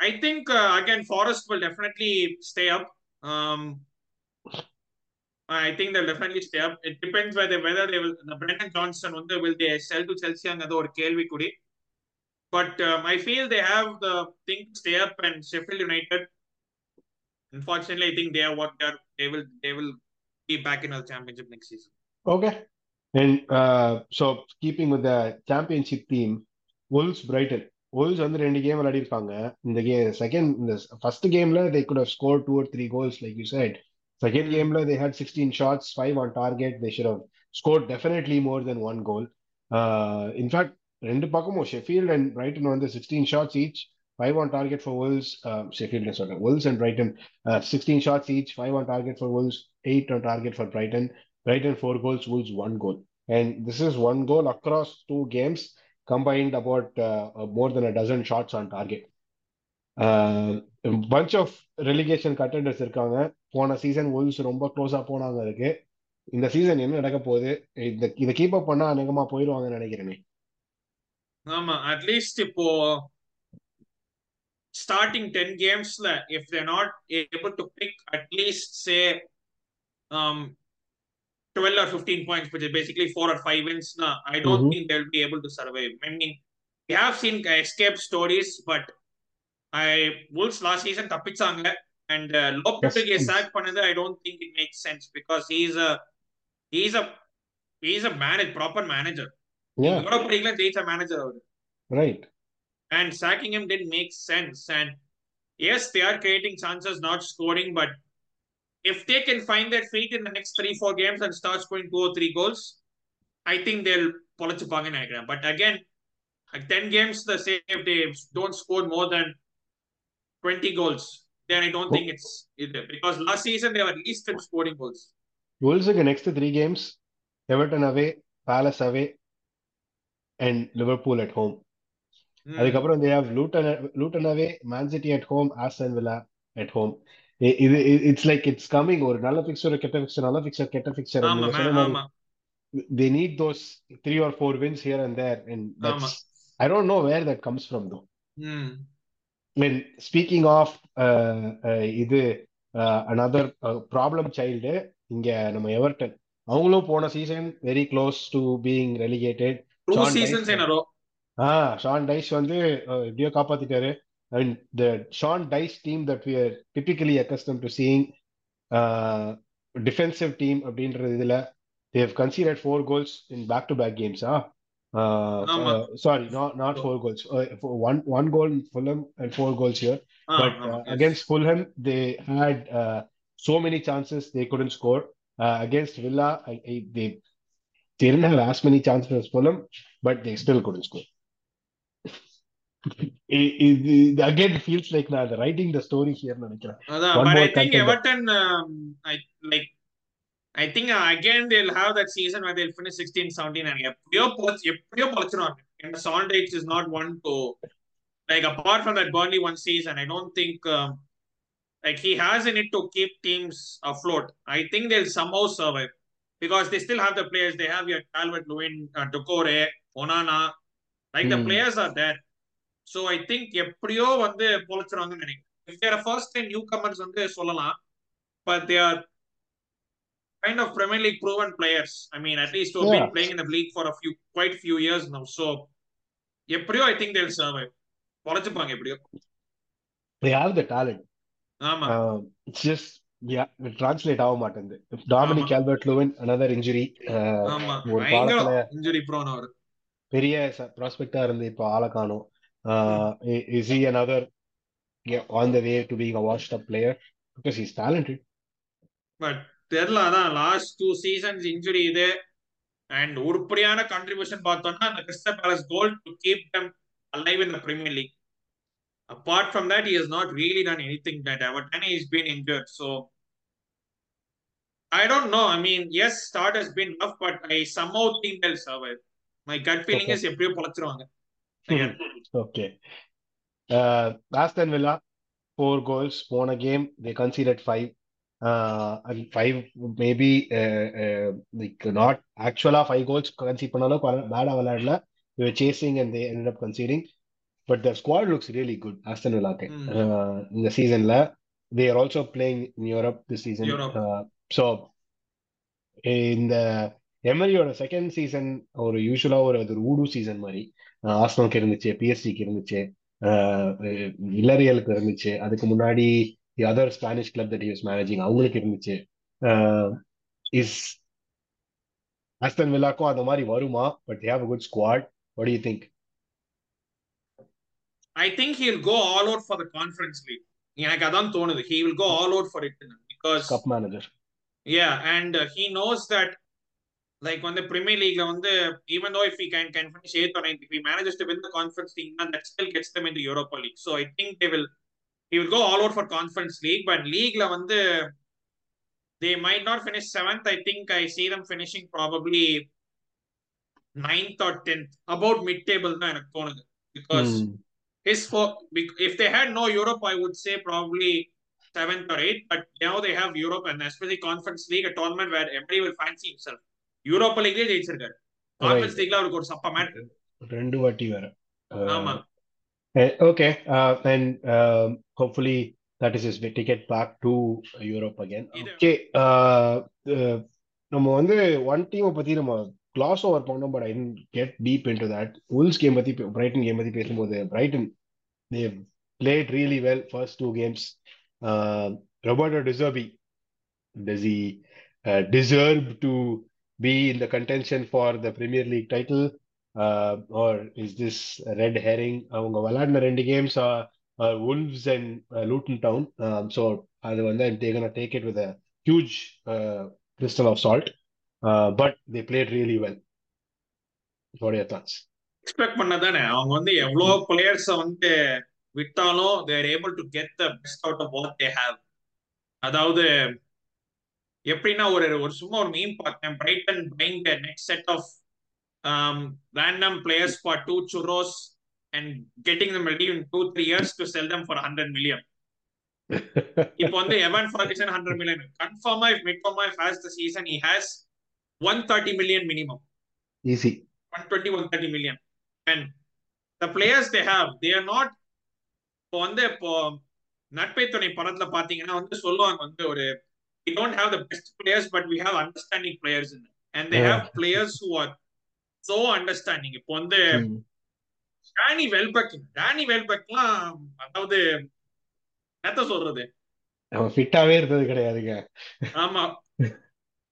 I think uh, again, Forest will definitely stay up. Um, I think they'll definitely stay up. It depends whether whether they will. The Brendan Johnson வந்து will they sell to Chelsea அங்கது ஒரு கேள்விக்குறி. But um, I feel they have the thing to stay up and Sheffield United. Unfortunately, I think they are what they are. They will they will be back in the championship next season. Okay And uh, so keeping with the championship team, Wolves Brighton. Wolves வந்து ரெண்டு game விளையாடிருக்காங்க இந்த game second இந்த first கேம்ல they could have scored two or three goals like you said second Mm. gameல they had 16 shots five on target they should have scored definitely more than one goal uh, in fact ரெண்டு பக்கமும் Sheffield and Brighton வந்து 16 shots each five on target for Wolves uh, Sheffield சொல்றேன் Wolves and Brighton uh, 16 shots each five on target for Wolves eight on target for Brighton Brighton four goals Wolves one goal and this is one goal across two games combined about uh, uh, more than a bunch of relegation contenders இருக்காங்க. போன season ஒல்ஸ் ரொம்ப க்ளோஸா போனாங்க இருக்கு இந்த season என்ன நடக்க போகுது? இந்த இதை கீப் அப் பண்ணா அநேகமா போயிடுவாங்கன்னு நினைக்கிறேனே. ஆமா அட்லீஸ்ட் இப்போ starting ten கேம்ஸ்ல if they not able to pick at least say twelve or fifteen points which basically four or five வின்ஸ்னா I don't think they will be able to survive I mean we have seen escape stories but escape stories but i wolves last season தப்பிச்சாங்க and uh, Lopetegui Yes. sack பண்ணது i don't think it makes sense because he's a he's a he's a manage proper manager yeah Europe லீக்ல ஜெயிச்ச manager our right and sacking him didn't make sense. And yes, they are creating chances, not scoring, but if they can find their feet in the next three, four games and start scoring two or three goals, I think they'll பொழைச்சுப்பாங்கன்னு நினைக்கிறேன். But again, at 10 games, the say if they don't score more than 20 goals, then I don't think it's either. Because last season they were least in scoring goals. wolvesக்கு next three games Everton away Palace away and Liverpool at home Hmm. அதுக்கப்புறம் they have Luton Luton away Man City at home Aston Villa at home இ- இது it's like it's coming ஒரு நல்ல picture கெட்ட picture நல்ல picture கெட்ட picture ஆமா நீங்க man, சொன்ன மாதிரி ஆமா they need those three or four wins here and there and that's ஆமா Mean speaking of இது அனதர் ப்ராப்ளம் சைல்டு இங்க நம்ம எவர்டன் அவங்களும் போன season very close to being relegated ah Sean Dyche வந்து எப்படியோ காப்பாத்திட்டாரு. And the Sean Dyche team that we are typically accustomed to seeing defensive team அப்படின்ற இதுல they've conceded four goals in back to back கேம்ஸா uh, uh, sorry, not not four goals. Uh, one one goal in Fulham and four goals here. Ah, but ah, uh, yes. against Fulham, they had uh, so many chances they couldn't score. Uh, against Villa, I, I, they they didn't have as many chances as Fulham, but they still couldn't score. it, it, it, again feels like now the writing the story here. One but I think. Everton, um, I like I think again they'll have that season where they'll finish 16 17 and எப்படியோ பொளச்சு எப்படியோ பொளச்சுறாங்க and Sean Dyche is not one to like apart from that Burnley one season I don't think like he has in it to keep teams afloat. I think they'll somehow survive because they still have the players. They have your Calvert Lewin, uh, Doucouré, Onana. Like the hmm. players are there. So I think எப்படியோ வந்து the நினைக்கிறேன் if they're a first time newcomers on the Solana, but they are kind of Premier League proven players. I mean, at least who've Yeah. been playing in the league for a few, quite few years now. So, எப்படியோ I think they'll survive. பொழைச்சுப்பாங்க எப்படியோ they have the talent ஆமா uh, it's just yeah it translate ஆக மாட்டேங்குது Dominic ஆமா. Calvert-Lewin another injury uh, ஆமா ஒரு காலத்துல injury prone அவர் பெரிய ப்ராஸ்பெக்டா இருந்து இப்போ ஆளை காணோம் uh, is he another on the way to being a washed up player because he's talented but தெரில அதான் லாஸ்ட் டூ சீசன்ஸ் இன்ஜுரி இது. அண்ட் உருப்படியான கான்ட்ரிபியூஷன் பார்த்தோம்னா அந்த Crystal Palace goal to keep them alive in the Premier League apart from that is not really done any thing that our then is been injured so I don't know. I mean, yes, start has been rough, but I somehow think they'll survive. My gut feeling okay. is எப்படியோ பொழைச்சிருவாங்க. Okay Aston Villa four goals போன game they conceded five and five maybe like not actually five goals conceded பண்ணாலும் பேடா விளையாடல. You chasing and they end up conceding but the squad looks really good Aston விலாக்கு இந்த சீசன்ல they are also playing in Europe the season so இந்த எம்எல்ஏட second season ஒரு யூஸ்வலா ஒரு அது ஊடு சீசன் மாதிரி. ஆஸ்டனுக்கு இருந்துச்சு பிஎஸ்சிக்கு இருந்துச்சு இல்லறியலுக்கு இருந்துச்சு. அதுக்கு முன்னாடி the other Spanish club that use managing அவங்களுக்கு இருந்துச்சு இஸ் ஆஸ்டன் வில்லாக்கும் அந்த மாதிரி வருமா but they have a good squad what do you think I think he'll go all out for the conference league. எனக்கு அதான் தோணுது he will go all out for it because cup manager yeah and uh, he knows that like on the Premier League வந்து even though if he can can finish eighth or ninth if he manages to win the conference league then that still gets them into Europa League so I think they will he will go all out for conference league but league வந்து they might not finish seventh I think I see them finishing probably ninth or tenth about mid table தான் எனக்கு தோணுது because Hmm. his for if they had no Europe, I would say probably seventh or eighth. But now they have Europe and especially Conference League, a tournament where everybody will fancy himself. Europa League ஜெயிச்சிருக்காரு Conference. லீக்ல அவருக்கு ஒரு சப்ப matter ரெண்டு வாட்டி வேற ஆமா Uh, okay, uh, and um, hopefully that is his ticket back to Europe again. இது- Okay, uh, uh, நம்ம வந்து ஒன் டீமை பத்தி நம்ம கிளாஸ் ஓவர் பண்ணோம் but I get deep into that Wolves game பத்தி பிரைட்டன் கேம் பத்தி பேசும்போது Brighton they played really well first two games Roberto டிசர்பி does he uh, deserve to be in the contention for the Premier League or is this red herring அவங்க விளையாடின ரெண்டு games Wolves and Luton Town so அது வந்து take it with huge crystal of salt but they played really well உடைய expect பண்ணதானே. அவங்க வந்து எவ்வளோ பிளேயர்ஸை வந்து விட்டாலும் they're able to get the best out of what they have அதாவது எப்படின்னா ஒரு ஒரு சும்மா ஒரு மீம் பார்த்தேன். Brighton buying next set of random players for two சுரோஸ் and getting them ready in two three years to sell them for hundred million இப்போ வந்து எவன் ஃபர்கசன் ஹண்ட்ரட் மில்லியன் கன்ஃபார்மா if Mitoma has the season he has one thirty million minimum Easy. 120 130 million and the players they have they are not இப்போ வந்து இப்போ நட்பை துணை படத்துல பாத்தீங்கன்னா வந்து சொல்லுவாங்க வந்து ஒரு we don't have the best players but we have understanding players in it. and they Yeah. have so understanding இப்போ வந்து டேனி வெல்பெக் டேனி வெல்பெக்லாம் அதாவது என்னத்த சொல்றது? ஃபிட்டாவே இருந்தது கிடையாதுங்க. ஆமா.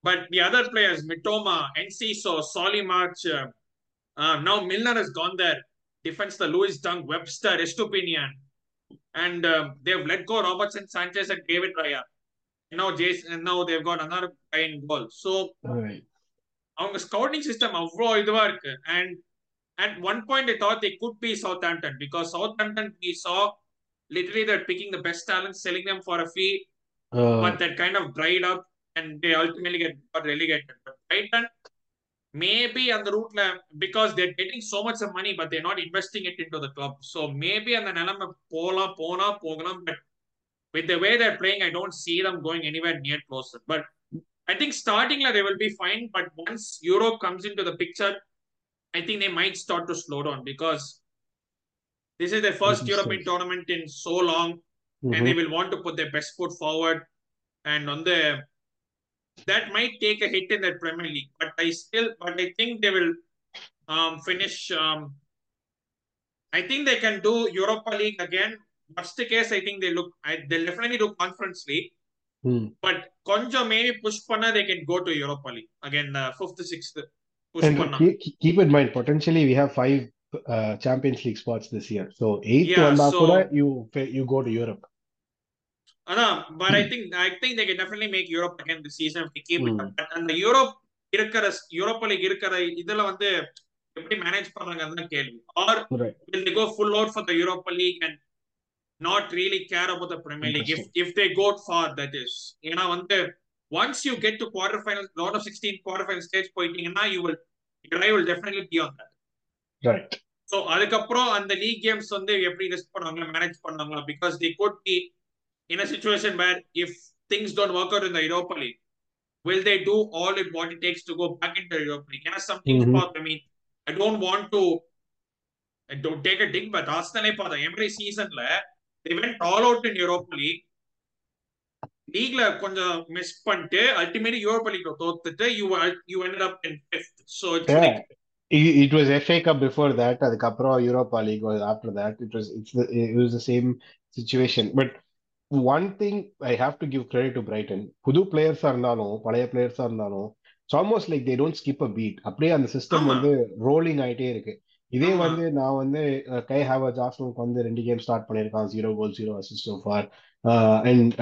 But the other players Mitoma Enciso Solly March now Milner is gone their defence the Lewis Dunk Webster Estupinan and they've let go Robert Sanchez and David Raya no yes no they've got another guy in goal so அவங்க scouting system அவ்வளோ இதுவா இருக்கு and at one point I thought they could be Southampton because Southampton we saw literally they're picking the best talents, selling them for a fee, Uh, but that kind of dried up and they ultimately get got relegated. But Brighton maybe on the route because they're getting so much of money, but they're not investing it into the club. So maybe on the நிலைமை போலாம் போனா போகலாம், but with the way they're playing, I don't see them going anywhere near closer. I think starting like they will be fine, but once Europe comes into the picture, I think they might start to slow down because this is their first European sense. tournament in so long and mhm. they will want to put their best foot forward. And on the that might take a hit in the Premier League, but I still, but I think they will um, finish. Um, I think they can do Europa League again. Worst case, I think they look. I, they'll definitely do Conference League, Hmm. but கொஞ்சம் maybe push பண்ணா they can go to Europa League again. Uh, fifth, sixth push And பண்ணா. keep, keep in mind, potentially we have five uh, Champions League spots this year. So eighth Yeah, வந்தா so- கூட you you go to Europe. அதான் but I think I think they can definitely make Europe again this season if they keep it Hmm. up. But அந்த Europe இருக்கிற Europa league இருக்கிற இதுல வந்து எப்படி manage பண்றாங்கன்னு தான் கேள்வி R Right. will they go full out for the Europa League not really care about the Premier League if if they go for that is ஏன்னா வந்து once you get to quarter final round of sixteen quarter final stage போயிட்டீங்கன்னா you will drive will definitely be on that right so அதுக்கப்புறம் அந்த league games வந்து எப்படி rest பண்ணுவாங்களா manage பண்ணுவாங்களா because they could be in a situation where if things don't work out இந்த Europa League will they do all it what it takes to go back into Europa League? ஏன்னா something for I mean I don't want to don't take a dig but ஆஸ்தனே பார்த்தோம் every சீசன்ல they went all out in Europa League. லீக்ல கொஞ்சம் miss பண்ணிட்டு ultimate Europa லீக்ல தோத்துட்டு you you ended up in fifth so it's like it was FA cup before that அதுக்கப்புறம் Europa League was after that it was it's it was the same situation but one thing I have to give credit to Brighton புது பிளேயர்ஸா இருந்தாலும் பழைய பிளேயர்ஸா இருந்தாலும் it's almost like they don't skip a beat அப்படியே அந்த system வந்து rolling ஆயிட்டே இருக்கு. இதே ஆமா வந்து நான் வந்து அஹ், கை ஹாவர்ஸ் ஆர்சனலுக்கு வந்து ரெண்டு கேம் ஸ்டார்ட் பண்ணியிருக்கான் zero goal zero assist so far and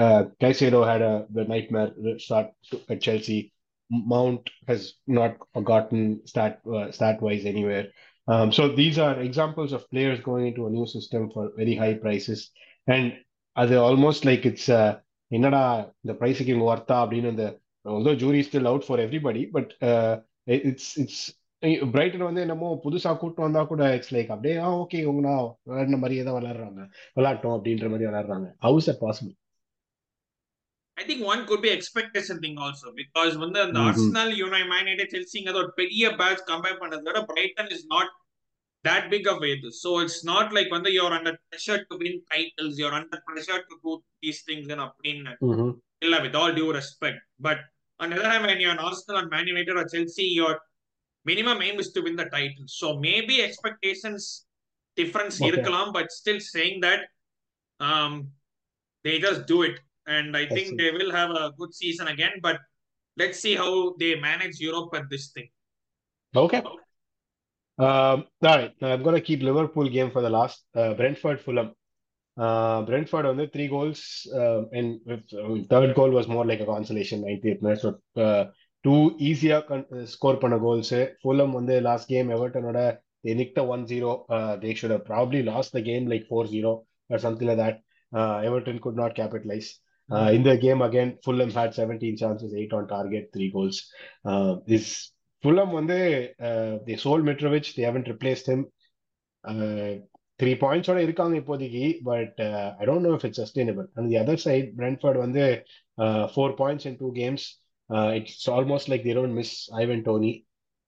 கைசேடோ had a nightmare start at Chelsea Mount has not gotten stat uh, stat wise anywhere. Um, so these are examples of players going into a new system for very high prices, and அது almost like it's uh, என்னடா இந்த பிரைஸுக்கு இவங்க ஒர்த்தா அப்படின்னு அந்த although jury is still out for everybody but uh, it- it's it's Brighton வந்து என்னமோ புதுசா கூட்டு வந்தா கூட இட்ஸ் லைக் அப்படியே ஆ ஓகே இவங்க விளையாடின மாதிரியே தான் விளையாடுறாங்க விளையாட்டோம் அப்படின்ற மாதிரி விளையாடுறாங்க how's that possible I think one could be expectation thing also because வந்து அந்த Mhm. ஆர்சனல் யூனை மேனைட் செல்சிங்கிறது ஒரு பெரிய பேட்ச் கம்பேர் பண்ணதை விட Brighton is not that big of it. So it's not like when you're under pressure to win titles, you're under pressure to do these things and upin illa with all due respect. But on the other hand, when you're an Arsenal and Man United or Chelsea, minimum aim is to win the title. So maybe expectations difference Okay. irkalam, but still saying that um they just do it. And I I think see. they will have a good season again. But let's see how they manage Europe at this thing. Okay. Um, all right. I'm going to keep Liverpool game for the last. Uh, Brentford Fulham. Uh, Brentford on the three goals, um, and with, uh, third goal was more like a consolation, 90th minute. So uh, two easier con- uh, score பண்ண goals. Fulham on the last game, Everton ஓட they nicked a 1-0. Uh, they should have probably lost the game like 4-0 or something like that. Uh, Everton could not capitalize. Uh, in the game again, Fulham had 17 chances, 8 on target, 3 goals. Uh, this Fulham வந்து uh, they sold Mitrovic, they haven't replaced him. Uh, three பாயிண்ட்ஸோட இருக்காங்க இப்போதைக்கு but I don't know if it's sustainable and the other side Brentford வந்து four points in two games uh, it's almost like they don't miss Ivan Toney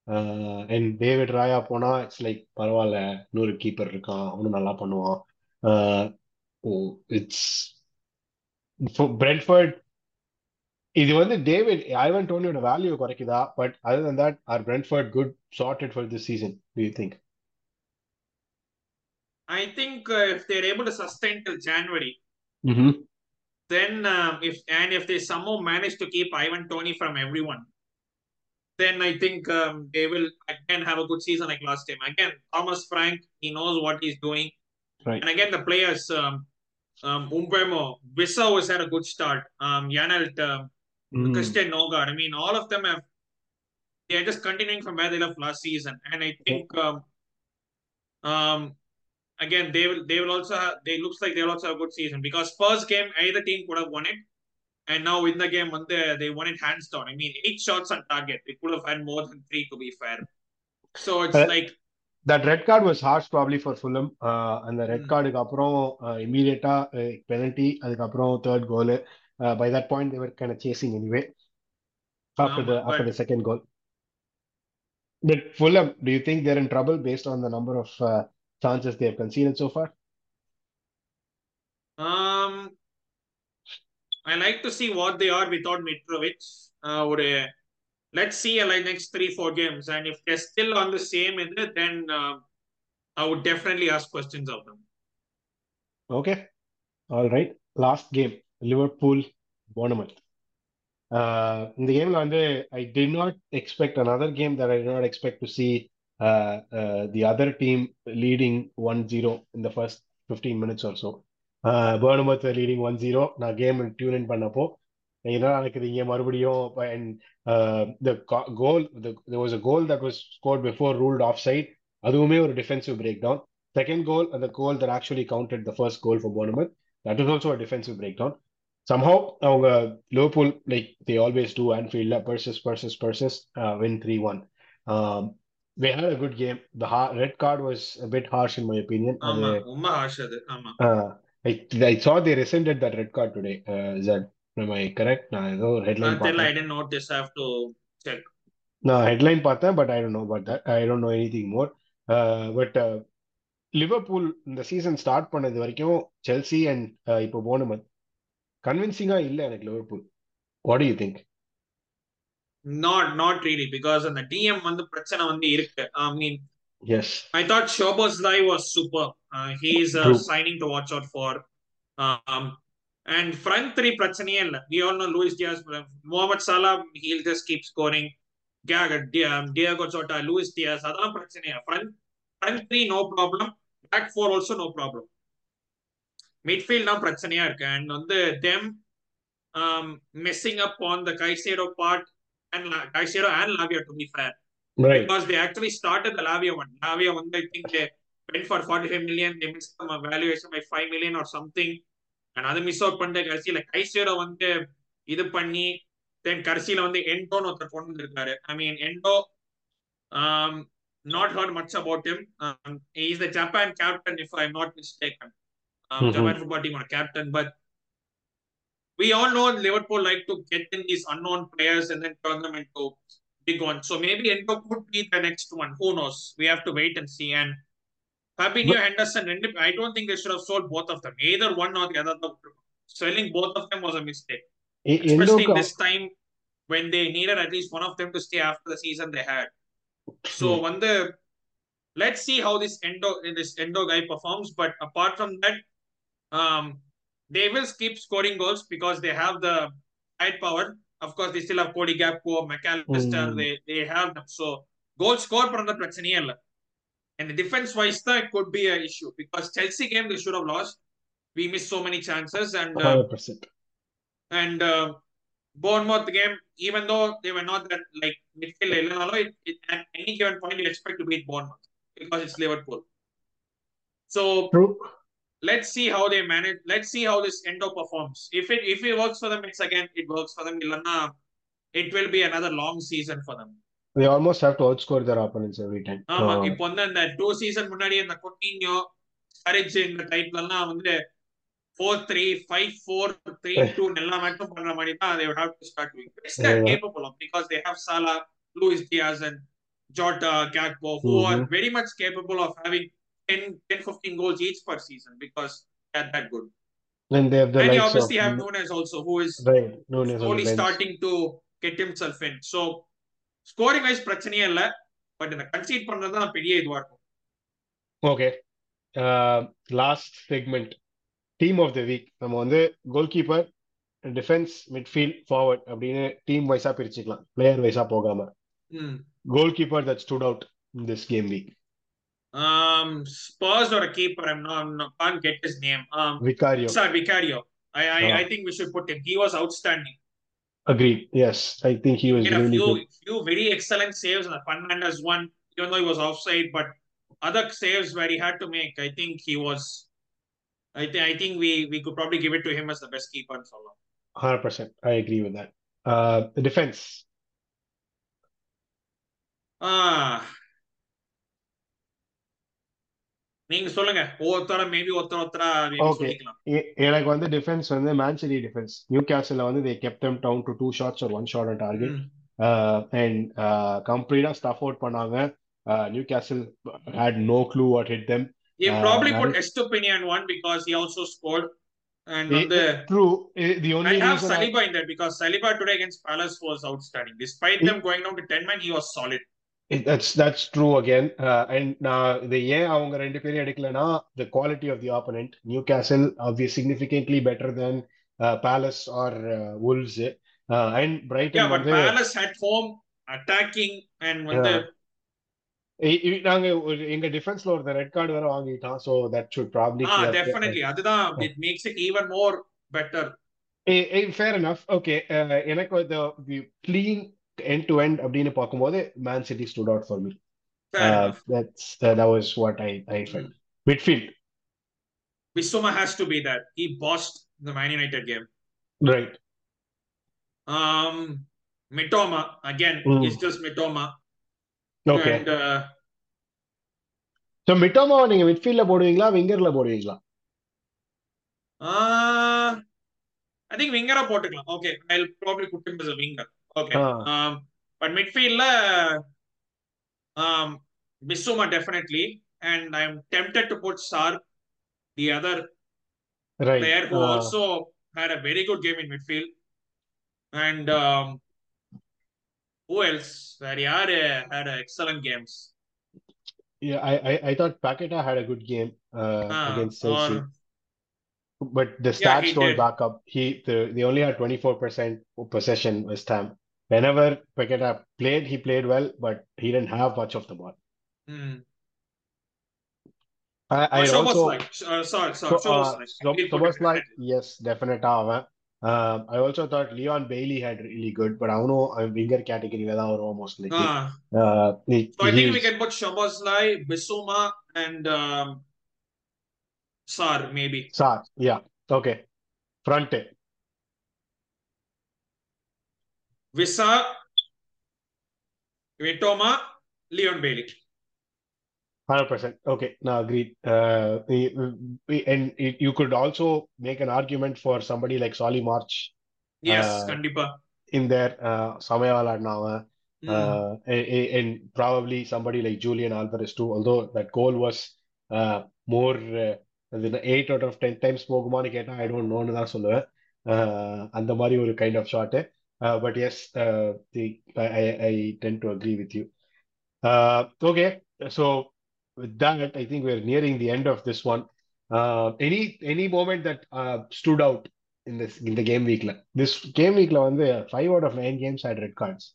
Uh, David Raya போனா it's like பரவாயில்ல இன்னொரு keeper இருக்கான் அவனும் நல்லா பண்ணுவான். Uh, it's Brentford இது வந்து டேவிட் ஐவன் டோனியோட value குறைக்குதா? But other than that are Brentford good sorted for this season do you think I think if they're able to sustain till January then um, if and if they somehow manage to keep Ivan Toney from everyone, then I think um, they will again have a good season like last time. Again, Thomas Frank, he knows what he's doing, Right. and again the players, um, um, Mbeumo, Bissau has had a good start. Um, Janelt, um, Mm. Christian Nørgaard, I mean, all of them have they are just continuing from where they left last season, and I think um, um, again, they will they will also have, they looks like they'll also have a good season because first game either team could have won it, and now in the game when they they won it hands down. I mean, eight shots on target. They could have had more than three to be fair. So it's uh, like that red card was harsh probably for Fulham. Uh, and the red mm-hmm. card uh, immediate uh, penalty, third goal. Uh, by that point, they were kind of chasing anyway. After the but... after the second goal, but Fulham, do you think they're in trouble based on the number of uh, chances they have conceded so far? Um, I like to see what they are without Mitrovic. Uh, or, uh, let's see uh, like next three four games, and if they're still on the same then uh, I would definitely ask questions of them. Okay, all right. Last game, Liverpool Bournemouth. Uh, in the game, I did not expect another game that I did not expect to see the other team leading 1-0 in the first 15 minutes or so. Uh, Bournemouth were leading 1-0. நான் game tune in பண்ணப்போ என்ன நடக்குது இங்க மறுபடியும் and uh, the go- goal the, there was a goal that was scored before ruled offside அதுவுமே ஒரு defensive breakdown second goal and the goal that actually counted the first goal for Bournemouth that was also a defensive breakdown somehow அவங்க Liverpool like they always do Anfield purses purses purses uh, win 3-1 um, they had a good game the ha- red card was a bit harsh in my opinion அது ஆமா ரொம்ப harsh அது ஆமா uh, I, I saw they rescinded that red card today uh, is that am I correct நான் ஏதோ headline until I didn't notice I have to check நான் headline பார்த்தேன் but I don't know about that I don't know anything more uh, but uh, Liverpool இந்த season start பண்ணது வரைக்கும் Chelsea and இப்போ Bournemouth கன்வின்சிங்கா இல்ல எனக்கு Liverpool what you think not not really because அந்த டிஎம் வந்து பிரச்சனை வந்து இருக்கு I mean S I thought Shobozlai was super uh, he's a True. signing to watch out for um, and front three பிரச்சனையே இல்ல we all know Luis Diaz Mohamed Salah he'll just keep scoring Diego Jota Luis Diaz அதெல்லாம் பிரச்சனையா front front three no problem back four also no problem midfield தான் பிரச்சனையா இருக்கு and வந்து them messing up on the கைசேடோ part and Caicedo and Lavia to be fair. Because they actually started the Lavia one. Lavia one, I think they went for 45 million. They missed some valuation by 5 million or something. And other miss out Panda Garcia, like Caicedo one day, either Pani, then Garcia on the Endo, not. I mean, Endo, um, not heard much about him. Um, he's the Japan captain, if I'm not mistaken. Um, mm -hmm. Japan football team or captain, but we all know Liverpool like to get in these unknown players and then turn them into big ones. So maybe Endo could be the next one. Who knows? We have to wait and see. And Fabinho, but, Henderson, I don't think they should have sold both of them. Either one or the other. Selling both of them was a mistake. Especially this time when they needed at least one of them to stay after the season they had. So hmm. when the let's see how this endo this endo guy performs. But apart from that, um, they will keep scoring goals because they have the firepower. Of course, they still have Cody Gakpo, McAllister. Mm. They, they have them. So, goal score பண்ணுறது பிரச்சனையே இல்லை and the defense wise that could be an issue because Chelsea game they should have lost. We missed so many chances and uh, and uh, Bournemouth game even though they were not that like midfield it, it, at any given point you expect to beat Bournemouth because it's Liverpool. So True let's see how they manage. Let's see how this Endo performs. If it if it works for them, it's again it works for them. இல்லைன்னா it will be another long season for them. They almost have to outscore their opponents every time. ஆமா Uh, இப்போ வந்து அந்த two season முன்னாடி இந்த கொட்டினியோ ஸ்டரிட்ஜ் இந்த டைப்ல எல்லாம் வந்து four three five four three two எல்லா மேட்சும் பண்ற மாதிரி தான் they would have to start doing. Which they are Yeah. capable of because they have Salah, Luis Diaz and Jota, Gakpo who are Mhm. very much capable of having 10, 10 15 goals each per season because they're that good. and they have the and you likes obviously of have Nunes also who is right, Nunes on the slowly bench. starting to get himself in. So scoring wise பிரச்சனையே இல்ல but இந்த conceit பண்றது தான் பெரிய இதுவா இருக்கும் Okay. Uh, last segment. Team of the week. நம்ம வந்து goal keeper defence midfield forward அப்படின்னு டீம் வைஸா பிரிச்சுக்கலாம் பிளேயர் வைஸா போகாம ம் goal keeper that stood out in this game week um Spurs or a keeper. I'm not, I'm not can't get his name. Um, Vicario. Sorry, Vicario. I I. I think we should put him. He was outstanding. Agreed. Yes, I think he was he really a few, good. few very excellent saves and the Fernandes one, even though he was offside, but other saves where he had to make, I think he was. I think I think we we could probably give it to him as the best keeper in long. Hundred percent, I agree with that. Uh, the defense. Ah, நீங்க சொல்லுங்க. ஒவ்வொருத்தர maybe ஒருத்தர் ஒருத்தரா okay எனக்கு வந்து defence வந்து Man City defence நியூ கேசல்ல வந்து they kept down to two shots ஒரு one shot and target and கம்ப்ளீட்டா ஸ்டஃப் அவுட் பண்ணாங்க. Newcastle had no clue what hit them a probably put Estupinan one because he also scored And it, the, true. The only I have Saliba I... in there because Saliba today against Palace that's that's true again and நான் இதை ஏன் அவங்க ரெண்டு பேரும் எடுக்கலனா the quality of the opponent Newcastle obvious significantly better then Palace or Wolves and Brighton வந்து Palace at home attacking and வந்து நாங்க எங்க டிஃபென்ஸ்ல ஒரு ரெட் கார்டு வேற வாங்கிட்டோம் சோ தட் ஷுட் ப்ராப்ளி அதுதான் it makes it even more better fair enough okay எனக்கு the clean end to end அப்படின்னு பார்க்கும்போது Man City stood out for me. Fair Uh, enough. that's that, that was what I I felt. Midfield. Bissouma has to be that. He bossed the Man United game. Right. Um Mitoma again, Mm. it's just Mitoma. Okay. And uh, so மிட்டோமாவை நீங்க மிட்ஃபீல்ட்ல போடுவீங்களா விங்கர்ல போடுவீங்களா Uh, I think winger போட்டுக்கலாம். Okay, I'll probably put him as a winger. Okay. Ah. Um, but midfieldல um, Bissouma definitely, and I'm tempted to put Sar, the other right player who also had a very good game in midfield. And um, who else? வேற யாரு had excellent games? I I I thought Paqueta had a good game uh, Ah, against Chelsea, or but the stats yeah, don't did. back up. He the they only had 24% possession this time. Whenever Paqueta played, he played well, but he didn't have much of the ball. Mm. I, I so also like, uh, sorry, sorry, so, uh, like. So, so like yes, definite. Uh, um, I also thought Leon Bailey had really good, but I don't know I'm winger category whether or almost like. Uh, ah. uh, he, so I think we can put Szoboszlai, Bissouma, and um, Sarr, maybe. Sarr, yeah. Okay. Fronte. Wissa, Mitoma, Leon Bailey. 100%. Okay. Now, agreed. Uh, and you could also make an argument for somebody like Solly March. Yes, uh, Kandipa. In there, uh, Samayawala Nava. Uh, mm. and, and, probably somebody like Julian Alvarez too. Although that goal was uh, more uh, as in eight out of ten times போகுமான்னு கேட்டா I don't know னு தான் சொல்லுவேன். Uh, அந்த மாதிரி ஒரு kind of shot. Uh, but yes, uh, the, I, I I tend to agree with you. Uh, okay, so with that, I think we're nearing the end of this one. Uh, any any moment that uh, stood out in this in the game week? This game week வந்து five out of nine games had red cards.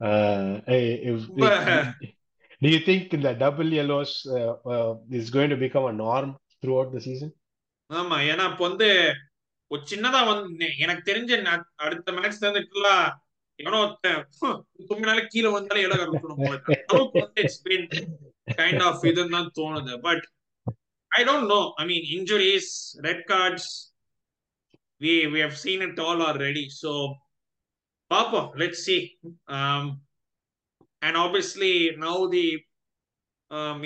Uh, eh, if, But- do you think the double yellows uh, uh, is going to become a norm through the season ஆமா ஏன்னா இப்போ வந்து ஒரு சின்னதா வந்து எனக்கு தெரிஞ்ச அடுத்த மேட்ச் இருந்து ஃபுல்லா எவனோ தும்பினால கீழே வந்தாலே இடம் இருக்கணும் அளவுக்கு வந்து இட்ஸ் கைண்ட் ஆஃப் இதுன்னு தான் தோணுது. But I don't know I mean injuries red cards we we have seen it all already so பார்ப்போம் let see and obviously now the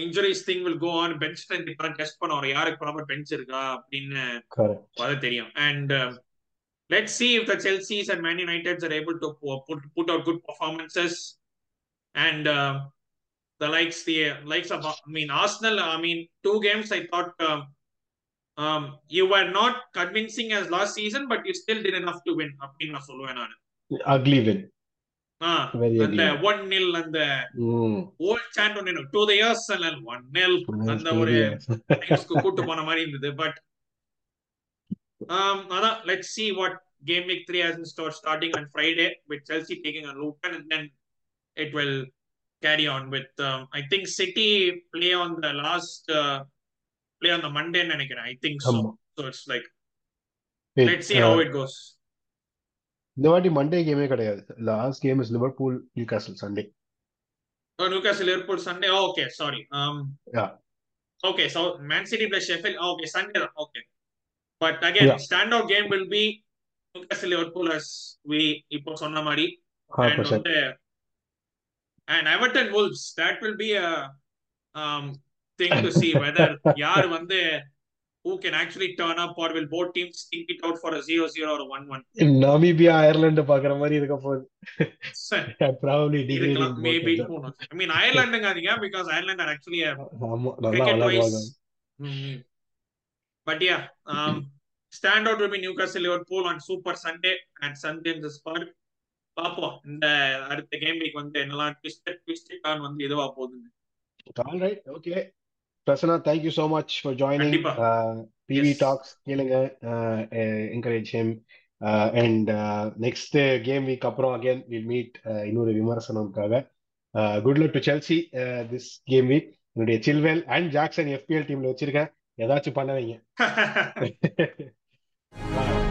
injuries thing will go on bench strength இப்போ test பண்ண வரும் யாருக்கு proper bench இருக்கா அப்படின்னு Correct. அது தெரியும் and um, let's see if the Chelsea's and Man Uniteds are able to pu- put put out good performances and um, the likes the likes of I mean Arsenal I mean two games I thought um, um, you were not convincing as last season but you still did enough to win அப்படின்னு நான் சொல்லுவேன் நான் Ugly win. அந்த one nil அந்த old சாண்டோனினோ two the years அல்ல one nil அந்த ஒரு கூட்டு போன மாதிரி இருந்தது. பட் அதான் let's see what game week three has in store starting on Friday with Chelsea taking on Luton and then it will carry on with I think City play on the last play on the மண்டேன்னு நினைக்கிறேன். I think so it's like let's see how it goes இந்த வாட்டி Monday கேமே கிடையாது last game is Liverpool Newcastle Sunday oh, Newcastle Liverpool Sunday oh, okay sorry um Yeah. okay so Man City plus Sheffield oh, okay Sunday okay but again Yeah. standout game will be Newcastle Liverpool as we இப்போ சொன்ன மாதிரி hundred and percent வந்து and Everton Wolves that will be a um thing to see whether யார் வந்து who can actually turn up or will both teams think it out for a 0-0 or a 1-1 Namibia Ireland பாக்குற மாதிரி இருக்க போகுது probably இருக்கலாம் maybe who knows I mean Irelandங்காதீங்க because Ireland are actually a cricket wise mm, but yeah um standout will be Newcastle Liverpool on Super Sunday and Sunday in the Spur பாப்போம் இந்த அடுத்த game week வந்து என்னெல்லாம் twisted twisted on வந்து இதுவா போகுதுன்னு All right, okay. Prasanna thank you so much for joining TV talks கேளுங்க. Encourage him and next game week அப்புறம் அகேன் வில் மீட் இன்னொரு விமர்சனம்காக good luck to Chelsea this game week என்னுடைய Chilwell and Jackson EFL டீம்ல வச்சிருக்கேன். ஏதாச்சும் பண்ண வைங்க